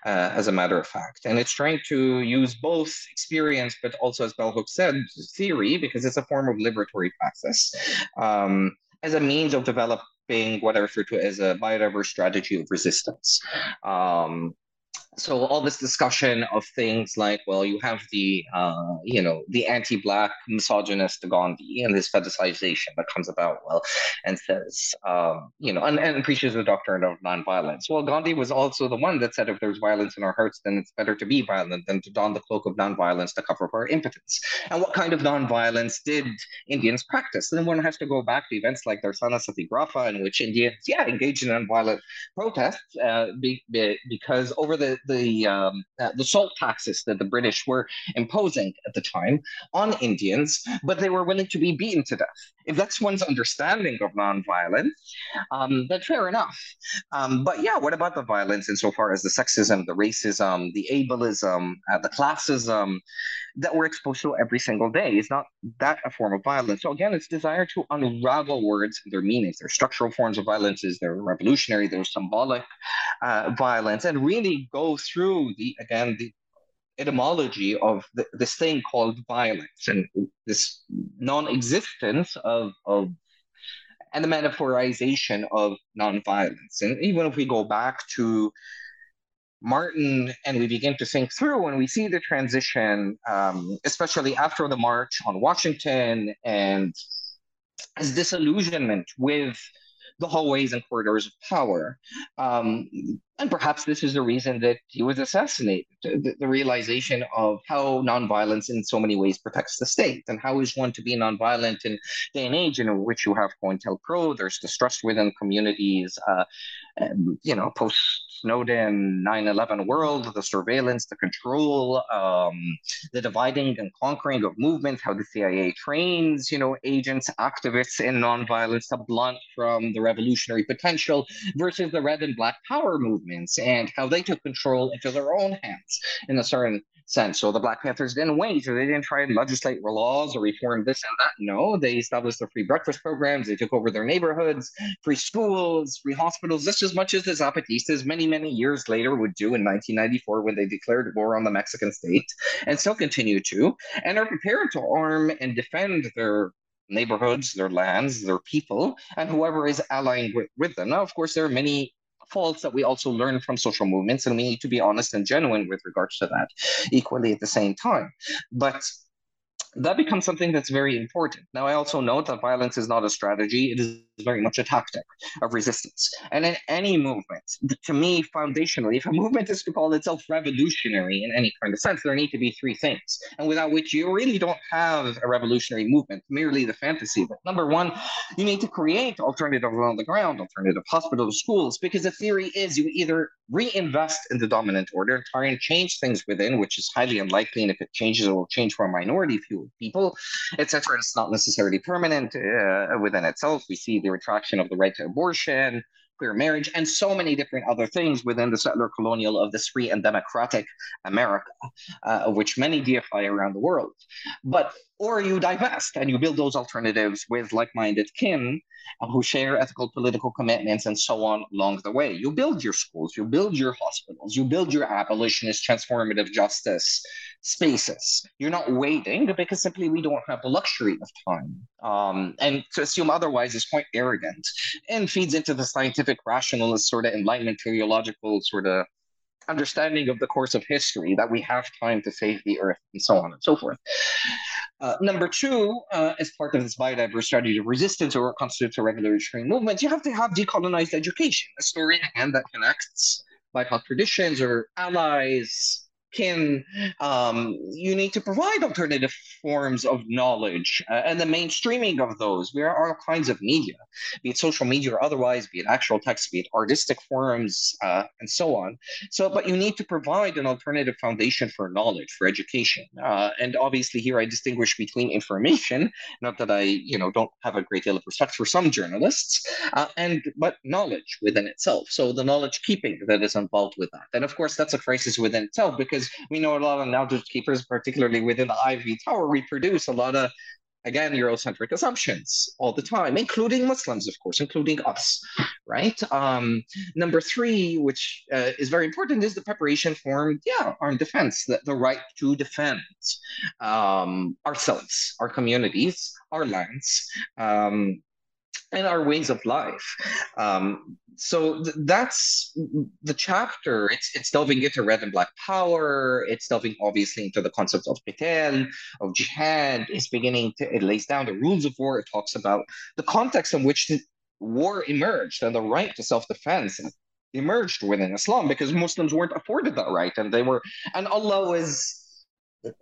uh, as a matter of fact. And it's trying to use both experience, but also, as Bell Hooks said, theory, because it's a form of liberatory praxis, um, as a means of developing what I refer to as a biodiverse strategy of resistance. Um, so all this discussion of things like well you have the uh, you know the anti-black misogynist gandhi and this fetishization that comes about well and says um, you know and, and preaches the doctrine of nonviolence. Well gandhi was also the one that said if there's violence in our hearts then it's better to be violent than to don the cloak of nonviolence to cover up our impotence. And what kind of nonviolence did indians practice? Then one has to go back to events like Dharasana satyagraha in which indians yeah engaged in nonviolent protests uh, be, be, because over the the um, uh, the salt taxes that the British were imposing at the time on Indians, but they were willing to be beaten to death. If that's one's understanding of nonviolence, um, then fair enough. Um, but yeah, what about the violence insofar as the sexism, the racism, the ableism, uh, the classism that we're exposed to every single day? Is not that a form of violence? So again, it's desire to unravel words and their meanings. There are structural forms of violence, there are revolutionary, there's symbolic uh, violence, and really go through the again the etymology of the, this thing called violence and this non-existence of of and the metaphorization of nonviolence. And even if we go back to Martin and we begin to think through when we see the transition, um, especially after the march on Washington and his disillusionment with the hallways and corridors of power. Um, and perhaps this is the reason that he was assassinated the, the, realization of how nonviolence in so many ways protects the state and how is one to be nonviolent in day and age in which you have COINTELPRO, there's distrust within communities, uh, and, you know, post Snowden 9 11 world, the surveillance, the control, um, the dividing and conquering of movements, how the CIA trains, you know, agents, activists in nonviolence to blunt from the revolutionary potential versus the red and black power movements and how they took control into their own hands in a certain sense. So the Black Panthers didn't wait, they didn't try and legislate laws or reform this and that. No, they established the free breakfast programs. They took over their neighborhoods, free schools, free hospitals, just as much as the Zapatistas many, many years later would do in 1994 when they declared war on the Mexican state and still continue to, and are prepared to arm and defend their neighborhoods, their lands, their people, and whoever is allying with, with them. Now, of course, there are many faults that we also learn from social movements, and we need to be honest and genuine with regards to that equally at the same time. But that becomes something that's very important. Now, I also note that violence is not a strategy, it is very much a tactic of resistance. And in any movement, to me, foundationally, if a movement is to call itself revolutionary in any kind of sense, there need to be three things, and without which you really don't have a revolutionary movement, merely the fantasy. But number one, you need to create alternatives on the ground, alternative hospitals, schools, because the theory is you either reinvest in the dominant order, and try and change things within, which is highly unlikely, and if it changes, it will change for a minority few people, etc. It's not necessarily permanent uh, within itself. We see the retraction of the right to abortion, queer marriage, and so many different other things within the settler colonial of this free and democratic America, uh, which many deify around the world. But or you divest and you build those alternatives with like-minded kin who share ethical political commitments and so on along the way. You build your schools, you build your hospitals, you build your abolitionist transformative justice spaces. You're not waiting because simply we don't have the luxury of time. Um, and to assume otherwise is quite arrogant and feeds into the scientific rationalist sort of enlightenment teleological sort of understanding of the course of history that we have time to save the earth and so on and so forth. Uh, number two, uh, as part of this biodiverse strategy of resistance or what constitutes a revolutionary movement, you have to have decolonized education, a story again that connects BIPOC traditions or allies, can um, you need to provide alternative forms of knowledge uh, and the mainstreaming of those. There are all kinds of media, be it social media or otherwise, be it actual text, be it artistic forums, uh, and so on. So, but you need to provide an alternative foundation for knowledge, for education. Uh, and obviously, here I distinguish between information, not that I, you know, don't have a great deal of respect for some journalists, uh, and but knowledge within itself. So the knowledge keeping that is involved with that, and of course, that's a crisis within itself because we know a lot of knowledge keepers, particularly within the Ivy Tower, reproduce a lot of again Eurocentric assumptions all the time, including Muslims, of course, including us, right? Um, number three, which uh, is very important, is the preparation for yeah armed defense, the, the right to defend um, ourselves, our communities, our lands. Um, and our ways of life. Um, so th- that's the chapter. It's it's delving into red and black power. It's delving obviously into the concept of qital, of jihad. It's beginning to it lays down the rules of war. It talks about the context in which the war emerged and the right to self defense emerged within Islam because Muslims weren't afforded that right, and they were and Allah was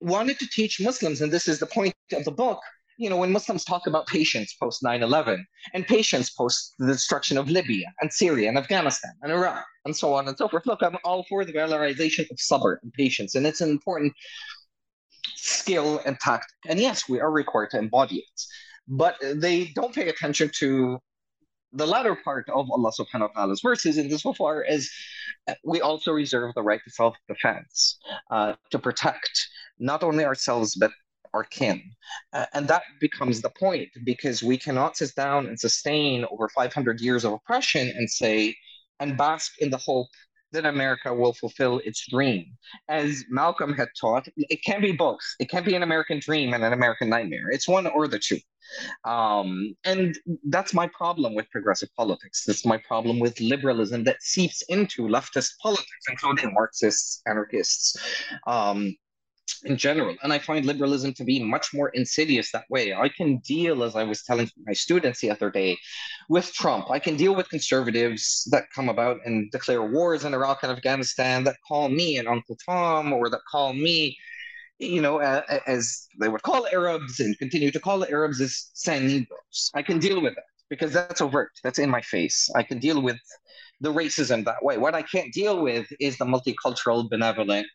wanted to teach Muslims, and this is the point of the book you know, when Muslims talk about patience post 9 11 and patience post the destruction of Libya and Syria and Afghanistan and Iraq and so on and so forth, look, I'm all for the valorization of sabr and patience, and it's an important skill and tactic. And yes, we are required to embody it, but they don't pay attention to the latter part of Allah subhanahu wa ta'ala's verses in this far as we also reserve the right to self-defense, uh, to protect not only ourselves but our kin. Uh, and that becomes the point because we cannot sit down and sustain over 500 years of oppression and say, and bask in the hope that America will fulfill its dream. As Malcolm had taught, it can be both. It can be an American dream and an American nightmare. It's one or the two. Um, and that's my problem with progressive politics. That's my problem with liberalism that seeps into leftist politics, including Marxists, anarchists, um, in general. And I find liberalism to be much more insidious that way. I can deal, as I was telling my students the other day, with Trump. I can deal with conservatives that come about and declare wars in Iraq and Afghanistan that call me an Uncle Tom or that call me, you know, uh, as they would call Arabs and continue to call Arabs as San. I can deal with that because that's overt. That's in my face. I can deal with the racism that way. What I can't deal with is the multicultural benevolent.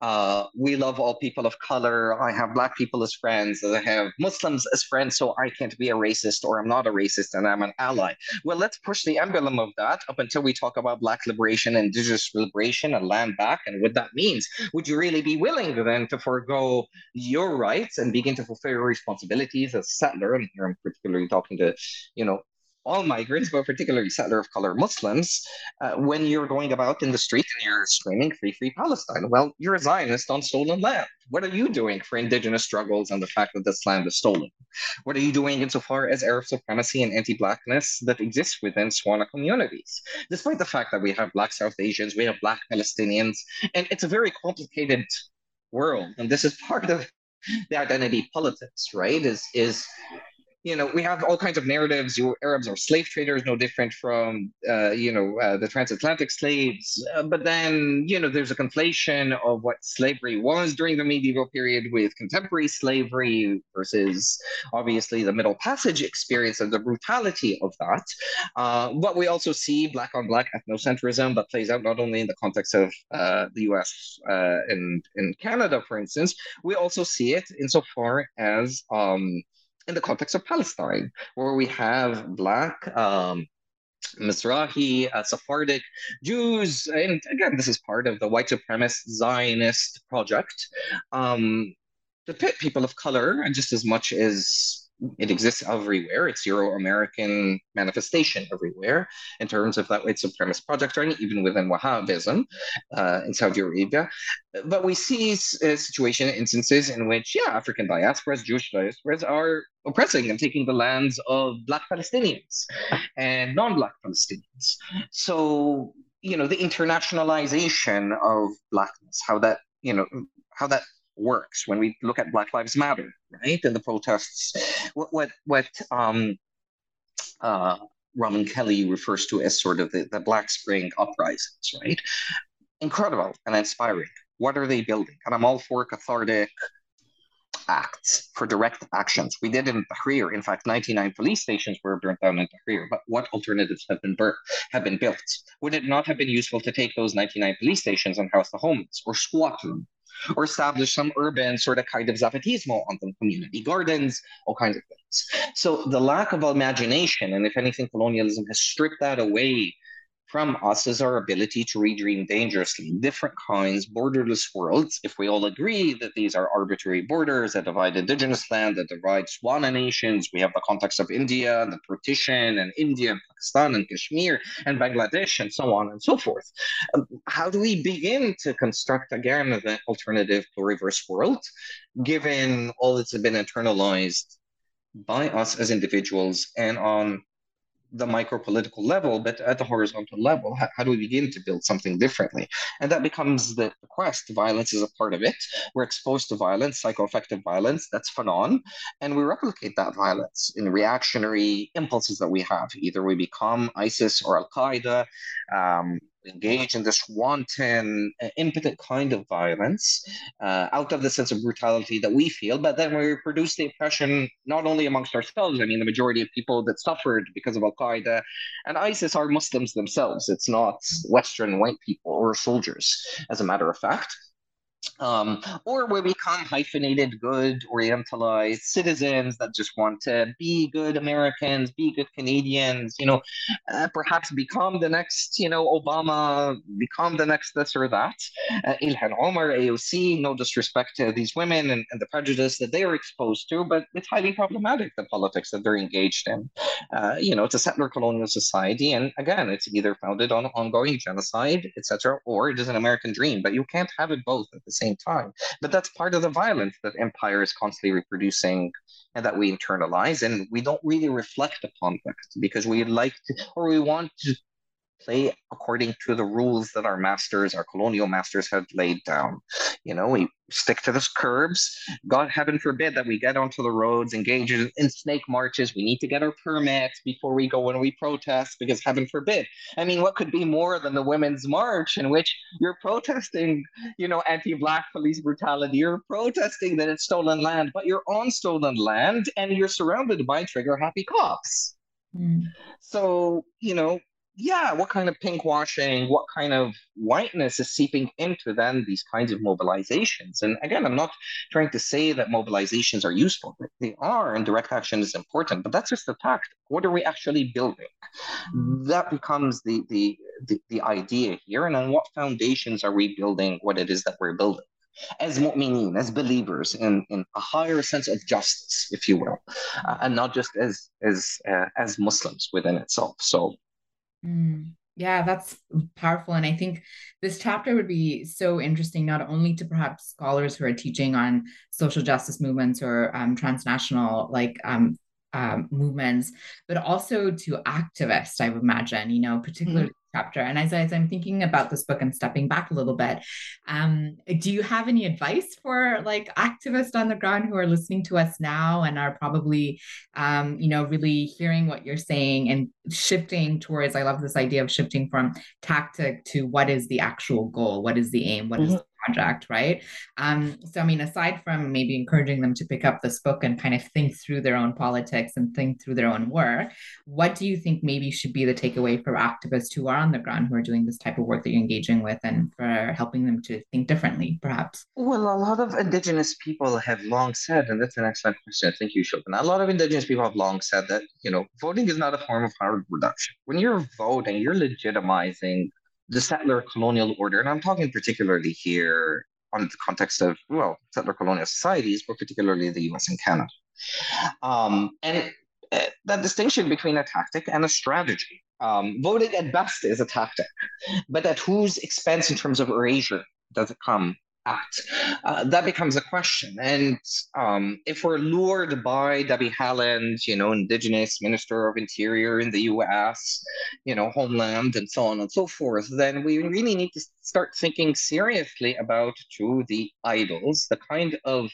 Uh, we love all people of color. I have black people as friends. I have Muslims as friends, so I can't be a racist or I'm not a racist and I'm an ally. Well, let's push the emblem of that up until we talk about black liberation, indigenous liberation, and land back and what that means. Would you really be willing then to forego your rights and begin to fulfill your responsibilities as a settler? And here I'm particularly talking to, you know, all migrants, but particularly settler of color Muslims, uh, when you're going about in the street and you're screaming free, free Palestine. Well, you're a Zionist on stolen land. What are you doing for indigenous struggles and the fact that this land is stolen? What are you doing insofar as Arab supremacy and anti-blackness that exists within Swana communities? Despite the fact that we have black South Asians, we have black Palestinians, and it's a very complicated world. And this is part of the identity politics, right? Is is you know, we have all kinds of narratives. You Arabs are slave traders, no different from, uh, you know, uh, the transatlantic slaves. Uh, but then, you know, there's a conflation of what slavery was during the medieval period with contemporary slavery versus obviously the Middle Passage experience and the brutality of that. Uh, but we also see black on black ethnocentrism that plays out not only in the context of uh, the US uh, and in Canada, for instance, we also see it insofar as um, in the context of Palestine, where we have Black, um, Mizrahi, uh, Sephardic Jews, and again, this is part of the white supremacist Zionist project. Um, to pit people of color, and just as much as it exists everywhere. It's Euro American manifestation everywhere in terms of that white supremacist project, right? even within Wahhabism uh, in Saudi Arabia. But we see a situation, instances in which, yeah, African diasporas, Jewish diasporas are oppressing and taking the lands of Black Palestinians and non Black Palestinians. So, you know, the internationalization of Blackness, how that, you know, how that works when we look at Black Lives Matter, right? And the protests, what what what um, uh, Robin Kelley refers to as sort of the, the Black Spring uprisings, right? Incredible and inspiring. What are they building? And I'm all for cathartic acts, for direct actions. We did in Tahrir. In fact, 99 police stations were burnt down in Tahrir. But what alternatives have been burnt, have been built? Would it not have been useful to take those 99 police stations and house the homeless or squat them or establish some urban sort of kind of zapatismo on them, community gardens, all kinds of things. So the lack of imagination, and if anything, colonialism has stripped that away from us is our ability to redream dangerously different kinds, borderless worlds. If we all agree that these are arbitrary borders that divide indigenous land, that divide Swana nations, we have the context of India and the partition, and India and Pakistan and Kashmir and Bangladesh and so on and so forth. Um, how do we begin to construct again the alternative pluriverse world, given all that's been internalized by us as individuals and on the micro political level, but at the horizontal level, how, how, do we begin to build something differently? And that becomes the quest. Violence is a part of it. We're exposed to violence, psychoaffective violence, that's Fanon. And we replicate that violence in reactionary impulses that we have. Either we become ISIS or Al Qaeda, um, engage in this wanton, uh, impotent kind of violence uh, out of the sense of brutality that we feel, but then we reproduce the oppression not only amongst ourselves. I mean, the majority of people that suffered because of Al Qaeda and ISIS are Muslims themselves. It's not Western white people or soldiers, as a matter of fact um, or we become hyphenated, good, orientalized citizens that just want to be good Americans, be good Canadians, you know, uh, perhaps become the next, you know, Obama, become the next this or that. Uh, Ilhan Omar, AOC, no disrespect to these women and, and, the prejudice that they are exposed to, but it's highly problematic, the politics that they're engaged in. Uh, you know, it's a settler colonial society. And again, it's either founded on ongoing genocide, etc., or it is an American dream, but you can't have it both at the same time. But that's part of the violence that empire is constantly reproducing and that we internalize. And we don't really reflect upon that because we like to, or we want to play according to the rules that our masters, our colonial masters, have laid down. You know, we stick to the curbs. God heaven forbid that we get onto the roads, engage in snake marches. We need to get our permits before we go when we protest, because heaven forbid. I mean, what could be more than the women's march in which you're protesting, you know, anti-black police brutality. You're protesting that it's stolen land, but you're on stolen land and you're surrounded by trigger happy cops. Mm. So, you know, yeah, what kind of pink washing, what kind of whiteness is seeping into then these kinds of mobilizations? And again, I'm not trying to say that mobilizations are useful. They are, and direct action is important, but that's just the tactic. What are we actually building? That becomes the the the, the idea here, and on what foundations are we building what it is that we're building? as mu'mineen, as believers in, in a higher sense of justice, if you will, uh, and not just as as uh, as Muslims within itself. So Mm. Yeah, that's powerful. And I think this chapter would be so interesting, not only to perhaps scholars who are teaching on social justice movements or um, transnational like um, um, movements, but also to activists, I would imagine, you know, particularly mm-hmm chapter. And as, as I'm thinking about this book and stepping back a little bit, um, do you have any advice for like activists on the ground who are listening to us now and are probably, um, you know, really hearing what you're saying and shifting towards? I love this idea of shifting from tactic to what is the actual goal? What is the aim? What mm-hmm. is project, right? Um, so, I mean, aside from maybe encouraging them to pick up this book and kind of think through their own politics and think through their own work, what do you think maybe should be the takeaway for activists who are on the ground, who are doing this type of work that you're engaging with, and for helping them to think differently, perhaps? Well, a lot of Indigenous people have long said, and that's an excellent question. Thank you, Shobhan. A lot of Indigenous people have long said that, you know, voting is not a form of power reduction. When you're voting, you're legitimizing the settler colonial order, and I'm talking particularly here on the context of, well, settler colonial societies, but particularly the US and Canada. Um, and uh, that distinction between a tactic and a strategy. Um, voting at best is a tactic, but at whose expense in terms of erasure does it come act? Uh, that becomes a question. And um, if we're lured by Debbie Haaland, you know, Indigenous Minister of Interior in the US, you know, Homeland, and so on and so forth, then we really need to start thinking seriously about to the idols, the kind of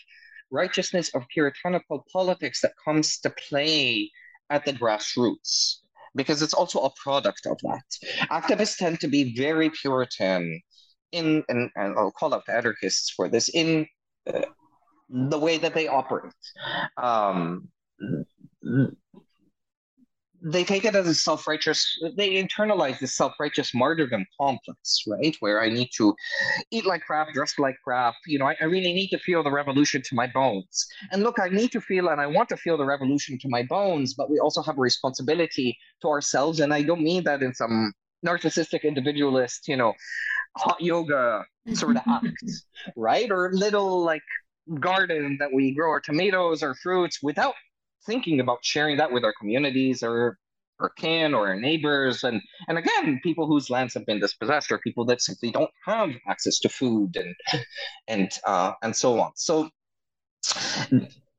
righteousness of puritanical politics that comes to play at the grassroots because it's also a product of that. Activists tend to be very Puritan in, and, and I'll call out the anarchists for this, in uh, the way that they operate. Um, they take it as a self-righteous they internalize this self-righteous martyrdom complex right where i need to eat like crap dress like crap you know I, I, really need to feel the revolution to my bones and look i need to feel and i want to feel the revolution to my bones but we also have a responsibility to ourselves and i don't mean that in some narcissistic individualist you know hot yoga sort of act, right? Or little like garden that we grow our tomatoes or fruits without thinking about sharing that with our communities or or kin or our neighbors and and again people whose lands have been dispossessed or people that simply don't have access to food and and uh, and so on so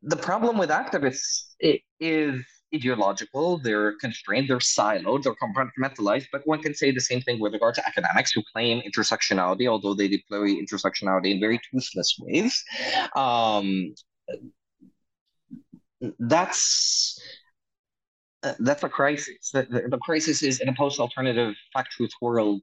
the problem with activists is ideological, they're constrained, they're siloed, they're compartmentalized. But one can say the same thing with regard to academics who claim intersectionality, although they deploy intersectionality in very toothless ways. Um, that's that's a crisis. The, the, the, crisis is in a post-alternative fact-truth world,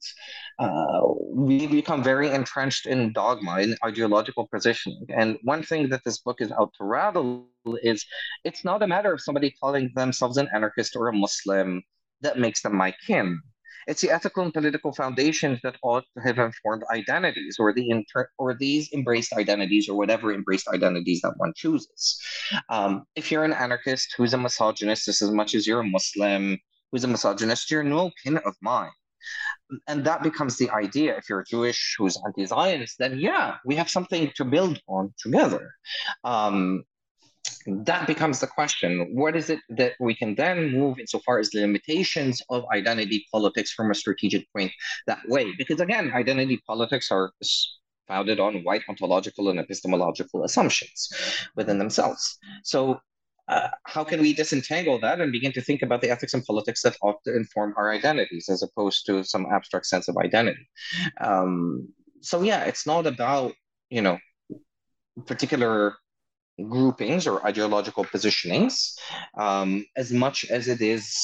uh, we become very entrenched in dogma, in ideological positioning. And one thing that this book is out to rattle is it's not a matter of somebody calling themselves an anarchist or a Muslim that makes them my kin. It's the ethical and political foundations that ought to have informed identities, or the inter- or these embraced identities, or whatever embraced identities that one chooses. Um, if you're an anarchist who's a misogynist, just as much as you're a Muslim who's a misogynist, you're no kin of mine. And that becomes the idea. If you're Jewish who's anti-Zionist, then yeah, we have something to build on together. Um, that becomes the question. What is it that we can then move insofar as the limitations of identity politics from a strategic point that way? Because again identity politics are founded on white ontological and epistemological assumptions within themselves. So uh, how can we disentangle that and begin to think about the ethics and politics that ought to inform our identities as opposed to some abstract sense of identity? Um, so yeah it's not about you know particular groupings or ideological positionings um, as much as it is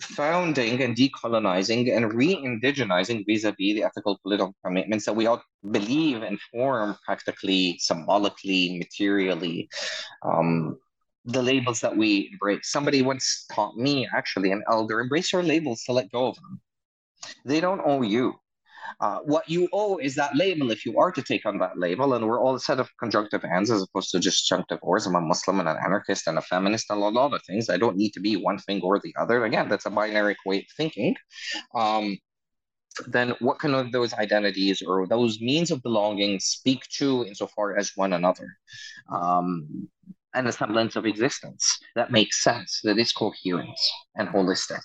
founding and decolonizing and re-indigenizing vis-a-vis the ethical political commitments that we all believe and form practically symbolically materially um, the labels that we embrace somebody once taught me actually an elder embrace your labels to let go of them They don't owe you. Uh, what you owe is that label if you are to take on that label, and we're all a set of conjunctive ends as opposed to just junctive ors. I'm a Muslim and an anarchist and a feminist and a lot of things. I don't need to be one thing or the other. Again, that's a binary way of thinking. Um, then what can those identities or those means of belonging speak to insofar as one another? Um, and a semblance of existence that makes sense, that is coherent and holistic.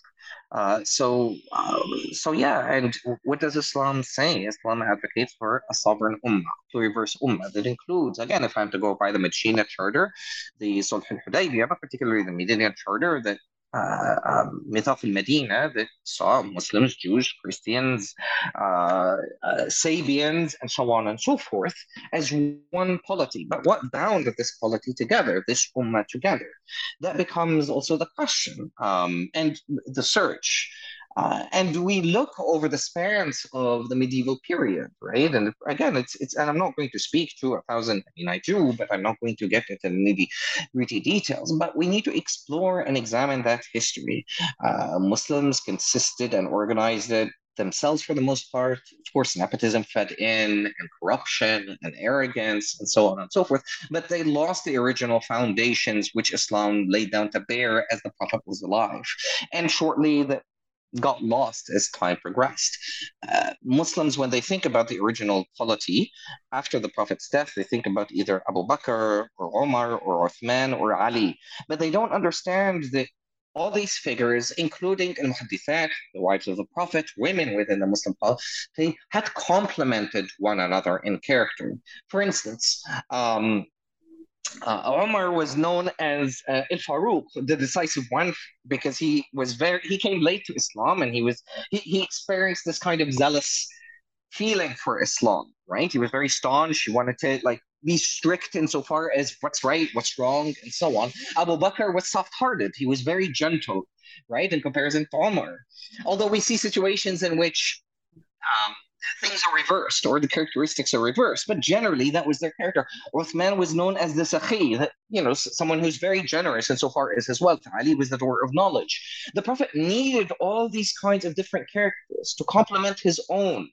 Uh, so, uh, so yeah, and what does Islam say? Islam advocates for a sovereign ummah, pluriverse ummah that includes, again, if I'm to go by the Medina Charter, the Sulh al-Hudaybiyah, but particularly the Medina Charter that uh, um, Mithaq al-Medina that saw Muslims, Jews, Christians, uh, uh, Sabians, and so on and so forth as one polity. But what bound this polity together, this ummah together? That becomes also the question um, and the search. Uh, and we look over the spans of the medieval period, right? And again, it's it's and I'm not going to speak to a thousand. I mean, I do, but I'm not going to get into nitty gritty details. But we need to explore and examine that history. Uh, Muslims consisted and organized it themselves for the most part. Of course, nepotism fed in, and corruption, and arrogance, and so on and so forth. But they lost the original foundations which Islam laid down to bear as the Prophet was alive. And shortly, the got lost as time progressed. Uh, Muslims, when they think about the original polity after the Prophet's death, they think about either Abu Bakr or Omar or Uthman or Ali, but they don't understand that all these figures, including al muhaddithat, the wives of the Prophet, women within the Muslim polity, had complemented one another in character. For instance, um, uh, Omar was known as uh, Farouk, the decisive one, because he was very he came late to Islam and he was he, he experienced this kind of zealous feeling for Islam, right? He was very staunch. He wanted to like be strict insofar as what's right, what's wrong, and so on. Abu Bakr was soft-hearted. He was very gentle, right, in comparison to Omar. Although we see situations in which um, things are reversed or the characteristics are reversed. But generally, that was their character. Uthman was known as the Sakhi, that, you know, someone who's very generous insofar as his wealth. Ali was the door of knowledge. The Prophet needed all these kinds of different characters to complement his own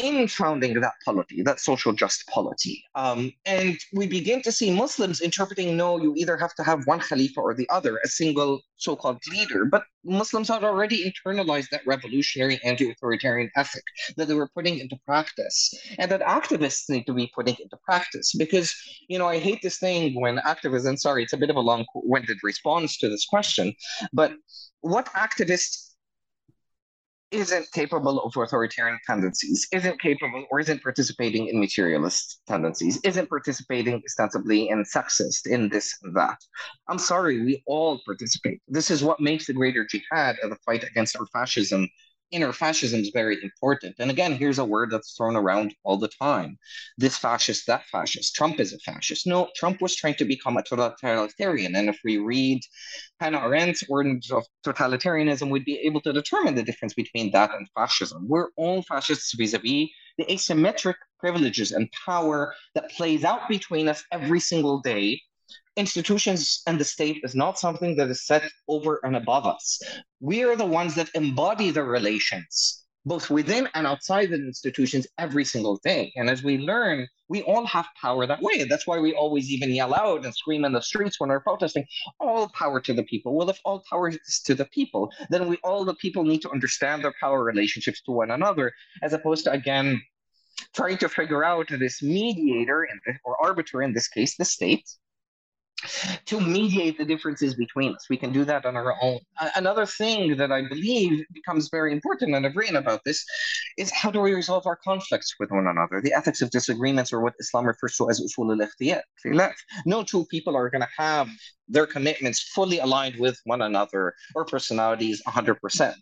in founding that polity, that social just polity. Um, and we begin to see Muslims interpreting no, you either have to have one Khalifa or the other, a single so called leader. But Muslims had already internalized that revolutionary anti authoritarian ethic that they were putting into practice and that activists need to be putting into practice. Because, you know, I hate this thing when activists, and sorry, it's a bit of a long winded response to this question, but what activists isn't capable of authoritarian tendencies, isn't capable or isn't participating in materialist tendencies, isn't participating ostensibly in sexist, in this and that. I'm sorry, we all participate. This is what makes the greater jihad of the fight against our fascism inner fascism is very important. And again, here's a word that's thrown around all the time this fascist, that fascist. Trump is a fascist. No, Trump was trying to become a totalitarian. And if we read Hannah Arendt's Origins of Totalitarianism, we'd be able to determine the difference between that and fascism. We're all fascists vis a vis the asymmetric privileges and power that plays out between us every single day institutions and the state is not something that is set over and above us. We are the ones that embody the relations, both within and outside the institutions every single day. And as we learn, we all have power that way. That's why we always even yell out and scream in the streets when we're protesting, all power to the people. Well, if all power is to the people, then we all the people need to understand their power relationships to one another, as opposed to again trying to figure out this mediator or arbiter in this case, the state, to mediate the differences between us. We can do that on our own. Another thing that I believe becomes very important, and I've written about this, is how do we resolve our conflicts with one another? The ethics of disagreements, or what Islam refers to as usul al No two people are going to have their commitments fully aligned with one another or personalities 100%.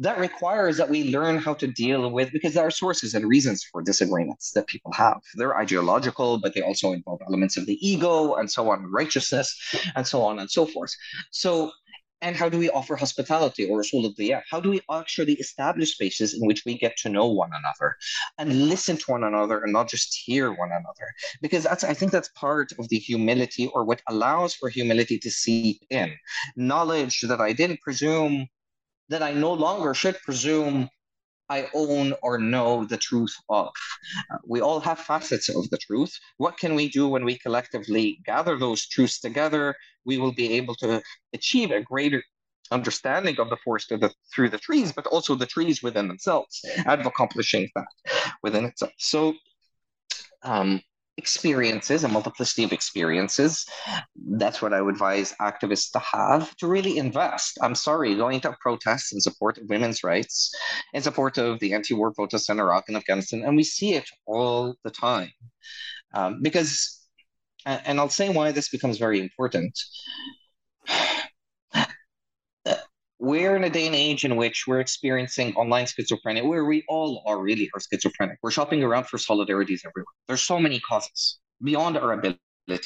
That requires that we learn how to deal with, because there are sources and reasons for disagreements that people have. They're ideological, but they also involve elements of the ego and so on, righteousness, and so on and so forth. So and how do we offer hospitality or Rasul of the How do we actually establish spaces in which we get to know one another and listen to one another and not just hear one another? Because that's I think that's part of the humility or what allows for humility to seep in. Knowledge that I didn't presume that I no longer should presume I own or know the truth of. We all have facets of the truth. What can we do when we collectively gather those truths together? We will be able to achieve a greater understanding of the forest the, through the trees, but also the trees within themselves, and accomplishing that within itself. So, um, experiences, a multiplicity of experiences. That's what I would advise activists to have to really invest. I'm sorry, going to protests in support of women's rights, in support of the anti war protests in Iraq and Afghanistan, and we see it all the time. Um, because, and I'll say why this becomes very important we're in a day and age in which we're experiencing online schizophrenia, where we all are really are schizophrenic. We're shopping around for solidarities everywhere. There's so many causes beyond our ability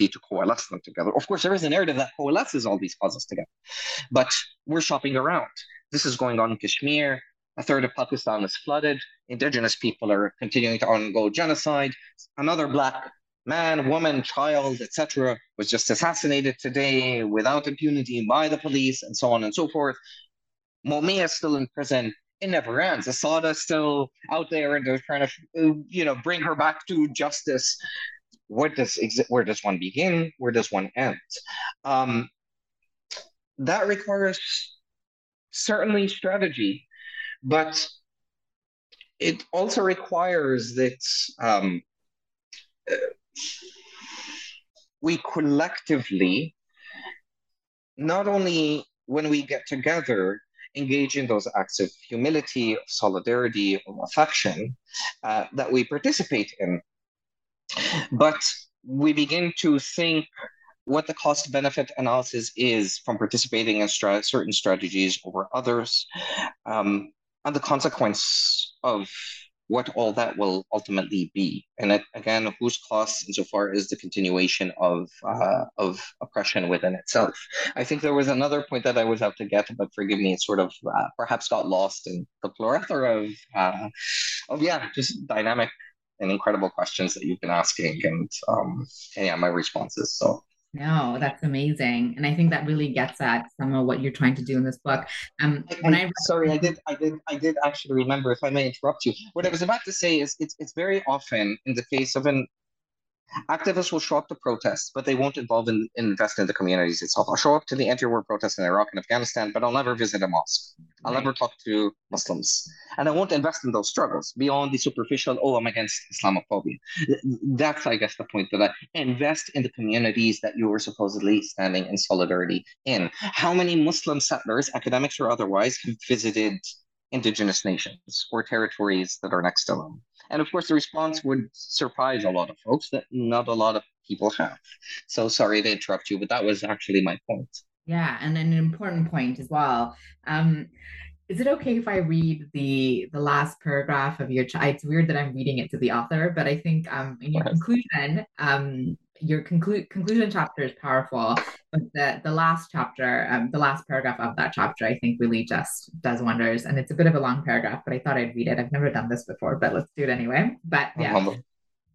to coalesce them together. Of course, there is a narrative that coalesces all these causes together, but we're shopping around. This is going on in Kashmir. A third of Pakistan is flooded. Indigenous people are continuing to undergo genocide. Another black man, woman, child, etc., was just assassinated today without impunity by the police, and so on and so forth. Mumia is still in prison. It never ends. Assata is still out there, and they're trying to, you know, bring her back to justice. Where does where does one begin? Where does one end? Um, that requires certainly strategy, but it also requires that um, we collectively, not only when we get together, engage in those acts of humility, of solidarity, of affection uh, that we participate in, but we begin to think what the cost benefit analysis is from participating in stra- certain strategies over others, um, and the consequence of what all that will ultimately be. And again, whose cost insofar is the continuation of uh, of oppression within itself. I think there was another point that I was out to get, but forgive me, it sort of uh, perhaps got lost in the plethora of uh, of yeah, just dynamic and incredible questions that you've been asking, and um, and yeah, my responses. So no, that's amazing, and I think that really gets at some of what you're trying to do in this book. Um, when I, I sorry, I did, I did, I did actually remember. If I may interrupt you, what I was about to say is, it's it's very often in the case of an Activists will show up to protests, but they won't involve in, invest in the communities itself. I'll show up to the anti-war protests in Iraq and Afghanistan, but I'll never visit a mosque. I'll right. never talk to Muslims, and I won't invest in those struggles beyond the superficial. Oh, I'm against Islamophobia. That's, I guess, the point that I invest in the communities that you are supposedly standing in solidarity in. How many Muslim settlers, academics or otherwise, have visited indigenous nations or territories that are next to them? And of course, the response would surprise a lot of folks that not a lot of people have. So sorry to interrupt you, but that was actually my point. Yeah, and an important point as well. Um, is it okay if I read the the last paragraph of your? Ch- it's weird that I'm reading it to the author, but I think um, in your conclusion, um, your conclu- conclusion chapter is powerful, but the the last chapter, um, the last paragraph of that chapter, I think really just does wonders. And it's a bit of a long paragraph, but I thought I'd read it. I've never done this before, but let's do it anyway. But yeah,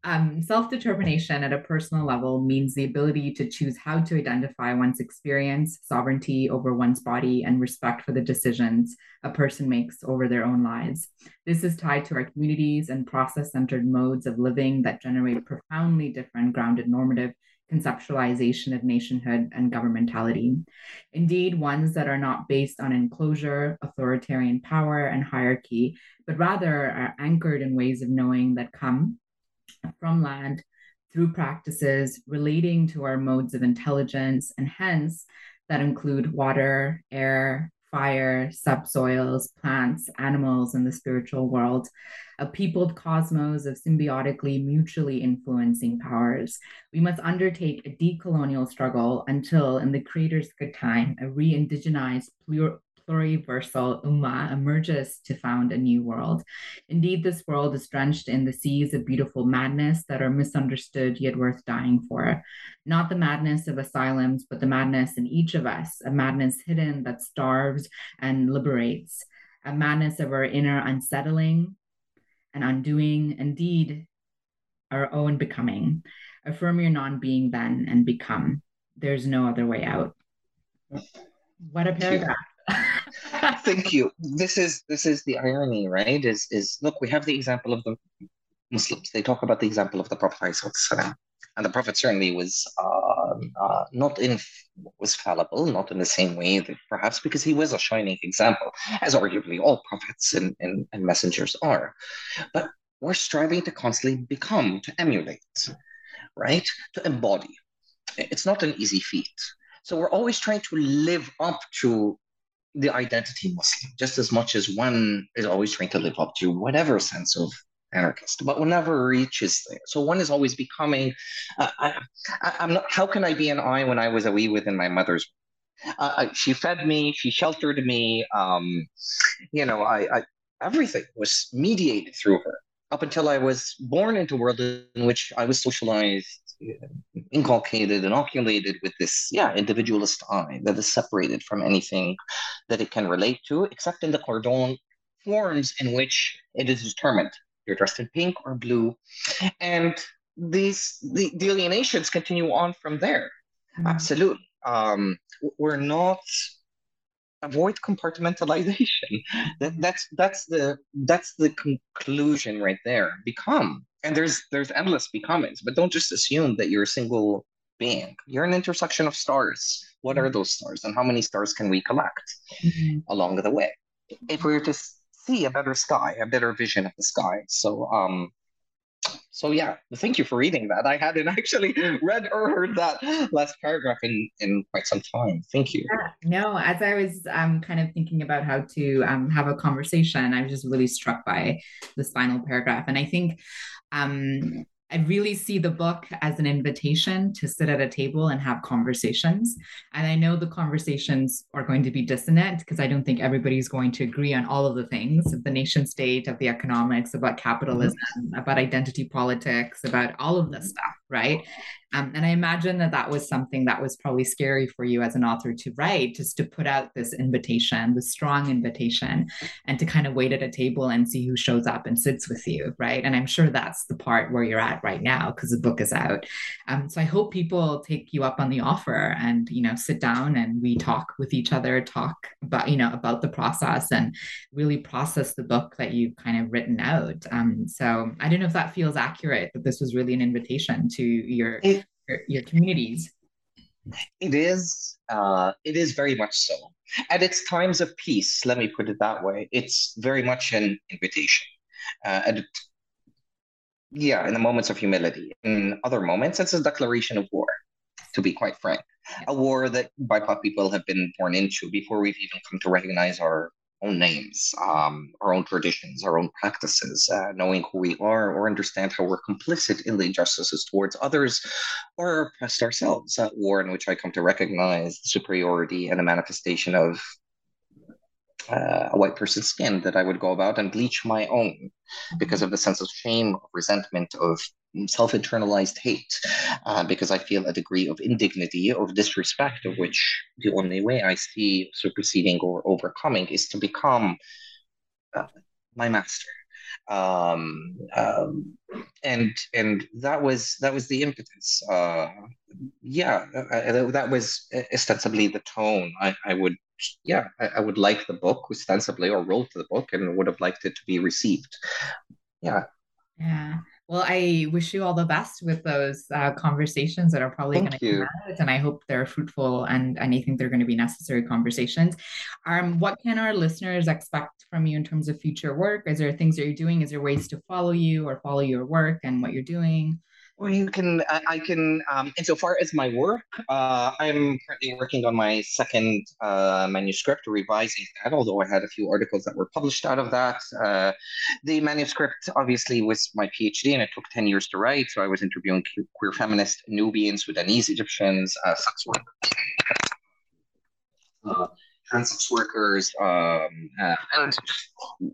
um, Self determination at a personal level means the ability to choose how to identify one's experience, sovereignty over one's body, and respect for the decisions a person makes over their own lives. This is tied to our communities and process centered modes of living that generate profoundly different grounded normative conceptualization of nationhood and governmentality. Indeed, ones that are not based on enclosure, authoritarian power, and hierarchy, but rather are anchored in ways of knowing that come from land through practices relating to our modes of intelligence, and hence that include water, air, fire, subsoils, plants, animals, and the spiritual world, a peopled cosmos of symbiotically mutually influencing powers. We must undertake a decolonial struggle until, in the Creator's good time, a re indigenized, pluriversal ummah emerges to found a new world. Indeed, this world is drenched in the seas of beautiful madness that are misunderstood yet worth dying for. Not the madness of asylums, but the madness in each of us, a madness hidden that starves and liberates, a madness of our inner unsettling and undoing, indeed, our own becoming. Affirm your non being then and become. There's no other way out. What a paragraph. Thank you. This is this is the irony, right? Is is look, we have the example of the Muslims. They talk about the example of the Prophet and the Prophet certainly was uh, uh, not in was fallible, not in the same way that perhaps because he was a shining example, as arguably all prophets and, and, and messengers are. But we're striving to constantly become, to emulate, right? To embody. It's not an easy feat. So we're always trying to live up to the identity Muslim, just as much as one is always trying to live up to whatever sense of anarchist, but one never reaches there. So one is always becoming. Uh, I, am not. How can I be an I when I was a we within my mother's? Uh, she fed me. She sheltered me. Um, you know, I, I everything was mediated through her up until I was born into a world in which I was socialized inculcated, inoculated with this, yeah, individualist I that is separated from anything that it can relate to, except in the cordon forms in which it is determined. You're dressed in pink or blue. And these the, the alienations continue on from there. Mm-hmm. Absolutely. Um, we're not avoid compartmentalization. That, that's that's the that's the conclusion right there. Become and there's there's endless becomings but don't just assume that you're a single being you're an intersection of stars what are mm-hmm. those stars and how many stars can we collect mm-hmm. along the way if we were to see a better sky a better vision of the sky so um so yeah thank you for reading that. I hadn't actually read or heard that last paragraph in in quite some time. Thank you. Yeah, no as i was um kind of thinking about how to um have a conversation i was just really struck by this final paragraph. And i think um, I really see the book as an invitation to sit at a table and have conversations. And I know the conversations are going to be dissonant because I don't think everybody's going to agree on all of the things of the nation state, of the economics, about capitalism, mm-hmm. about identity politics, about all of this stuff, right? Um, and I imagine that that was something that was probably scary for you as an author to write, just to put out this invitation, the strong invitation, and to kind of wait at a table and see who shows up and sits with you, right? And I'm sure that's the part where you're at right now because the book is out. Um, so I hope people take you up on the offer and you know sit down and we talk with each other, talk about you know about the process and really process the book that you've kind of written out. Um, so I don't know if that feels accurate that this was really an invitation to your your, your communities. It is. Uh, it is very much so. At its times of peace, let me put it that way, it's very much an invitation. Uh, and yeah, in the moments of humility. In other moments, it's a declaration of war, to be quite frank. A war that BIPOC people have been born into before we've even come to recognize our own names, um, our own traditions, our own practices, uh, knowing who we are, or understand how we're complicit in the injustices towards others, or oppressed ourselves. At war in which I come to recognize the superiority and a manifestation of uh, a white person's skin that I would go about and bleach my own because of the sense of shame, of resentment, of self internalized hate, uh, because I feel a degree of indignity, of disrespect, of which the only way I see superseding or overcoming is to become uh, my master. Um, um, and and that was that was the impetus. Uh, yeah, uh, that was ostensibly the tone I, I would yeah, I, I, would like the book ostensibly or wrote the book and would have liked it to be received. Yeah. Yeah. Well, I wish you all the best with those uh, conversations that are probably going to come out, and I hope they're fruitful and, and I think they're going to be necessary conversations. Um, what can our listeners expect from you in terms of future work? Is there things that you're doing? Is there ways to follow you or follow your work and what you're doing? You can, I, I can, um, insofar as my work, uh, I'm currently working on my second uh, manuscript, revising that, although I had a few articles that were published out of that. Uh, the manuscript obviously was my PhD and it took 10 years to write. So I was interviewing queer feminist Nubians, Sudanese Egyptians, uh, sex workers. Uh, trans workers, um, uh, and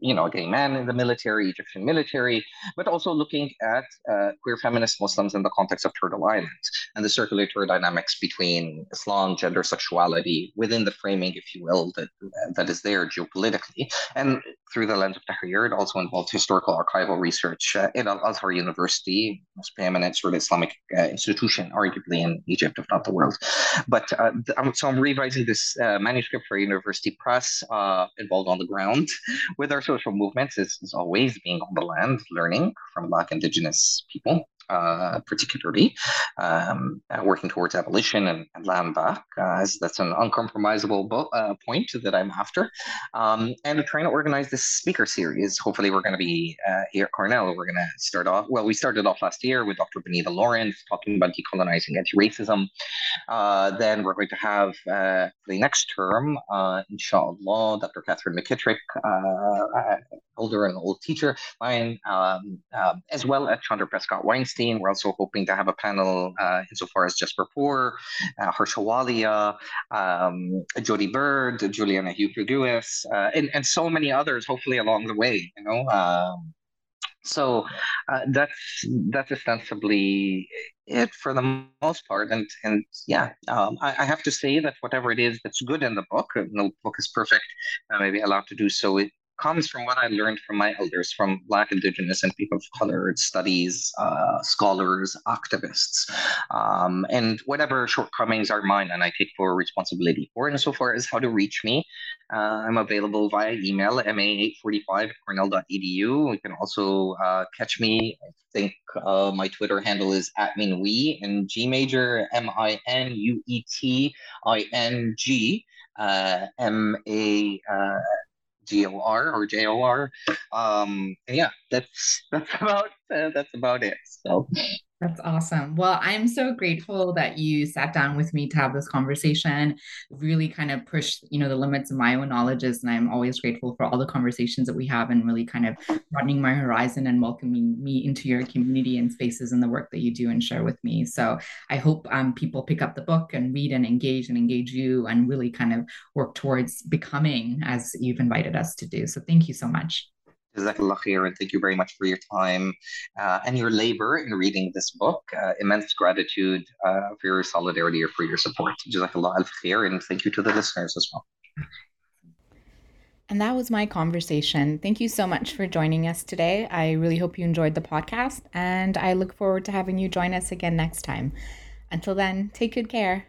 you know, gay men in the military, Egyptian military, but also looking at uh, queer feminist Muslims in the context of Turtle Island and the circulatory dynamics between Islam, gender, sexuality within the framing, if you will, that that is there geopolitically, and through the lens of Tahrir, it also involved historical archival research uh, at Al Azhar University, most preeminent sort of Islamic uh, institution, arguably in Egypt, if not the world. But uh, so I'm revising this uh, manuscript for University Press, uh, involved on the ground with our social movements is, is always being on the land, learning from Black Indigenous people uh, particularly, um, uh, working towards abolition and, and land back, uh, as that's an uncompromisable bo- point that I'm after. Um, and trying to organize this speaker series. Hopefully, we're going to be here at Cornell. We're going to start off, well, we started off last year with Dr. Bonita Lawrence talking about decolonizing anti racism. Then we're going to have for the next term, inshallah, Dr. Katherine McKittrick, older and old teacher, mine, um, as well as Chanda Prescod-Weinstein we're also hoping to have a panel uh, insofar as Jasbir Puar, uh, Walia, um, Jodi Byrd, Juliana Hughes, uh, and, and so many others, hopefully along the way, you know. Um, so uh, that's that's ostensibly it for the most part and and yeah um, I, I, have to say that whatever it is that's good in the book no book is perfect i may be allowed to do so it comes from what I learned from my elders, from Black, Indigenous, and people of color studies, uh, scholars, activists, um, and whatever shortcomings are mine, and I take full responsibility for. And so far as how to reach me, uh, I'm available via email, ma845 at cornell.edu. You can also uh, catch me. I think uh, my Twitter handle is at Minui and G major, M I N U E T I N G, Uh, M A uh, G O R or J O R. Um, yeah, that's that's about uh, that's about it. So that's awesome. Well, I'm so grateful that you sat down with me to have this conversation, really kind of push, you know, the limits of my own knowledges. And I'm always grateful for all the conversations that we have and really kind of broadening my horizon and welcoming me into your community and spaces and the work that you do and share with me. So I hope um, people pick up the book and read and engage and engage you and really kind of work towards becoming as you've invited us to do. So thank you so much. Jazakallah khair, and thank you very much for your time uh, and your labor in reading this book. Uh, immense gratitude uh, for your solidarity or for your support. Jazakallah al khair, and thank you to the listeners as well. And that was my conversation. Thank you so much for joining us today. I really hope you enjoyed the podcast, and I look forward to having you join us again next time. Until then, take good care.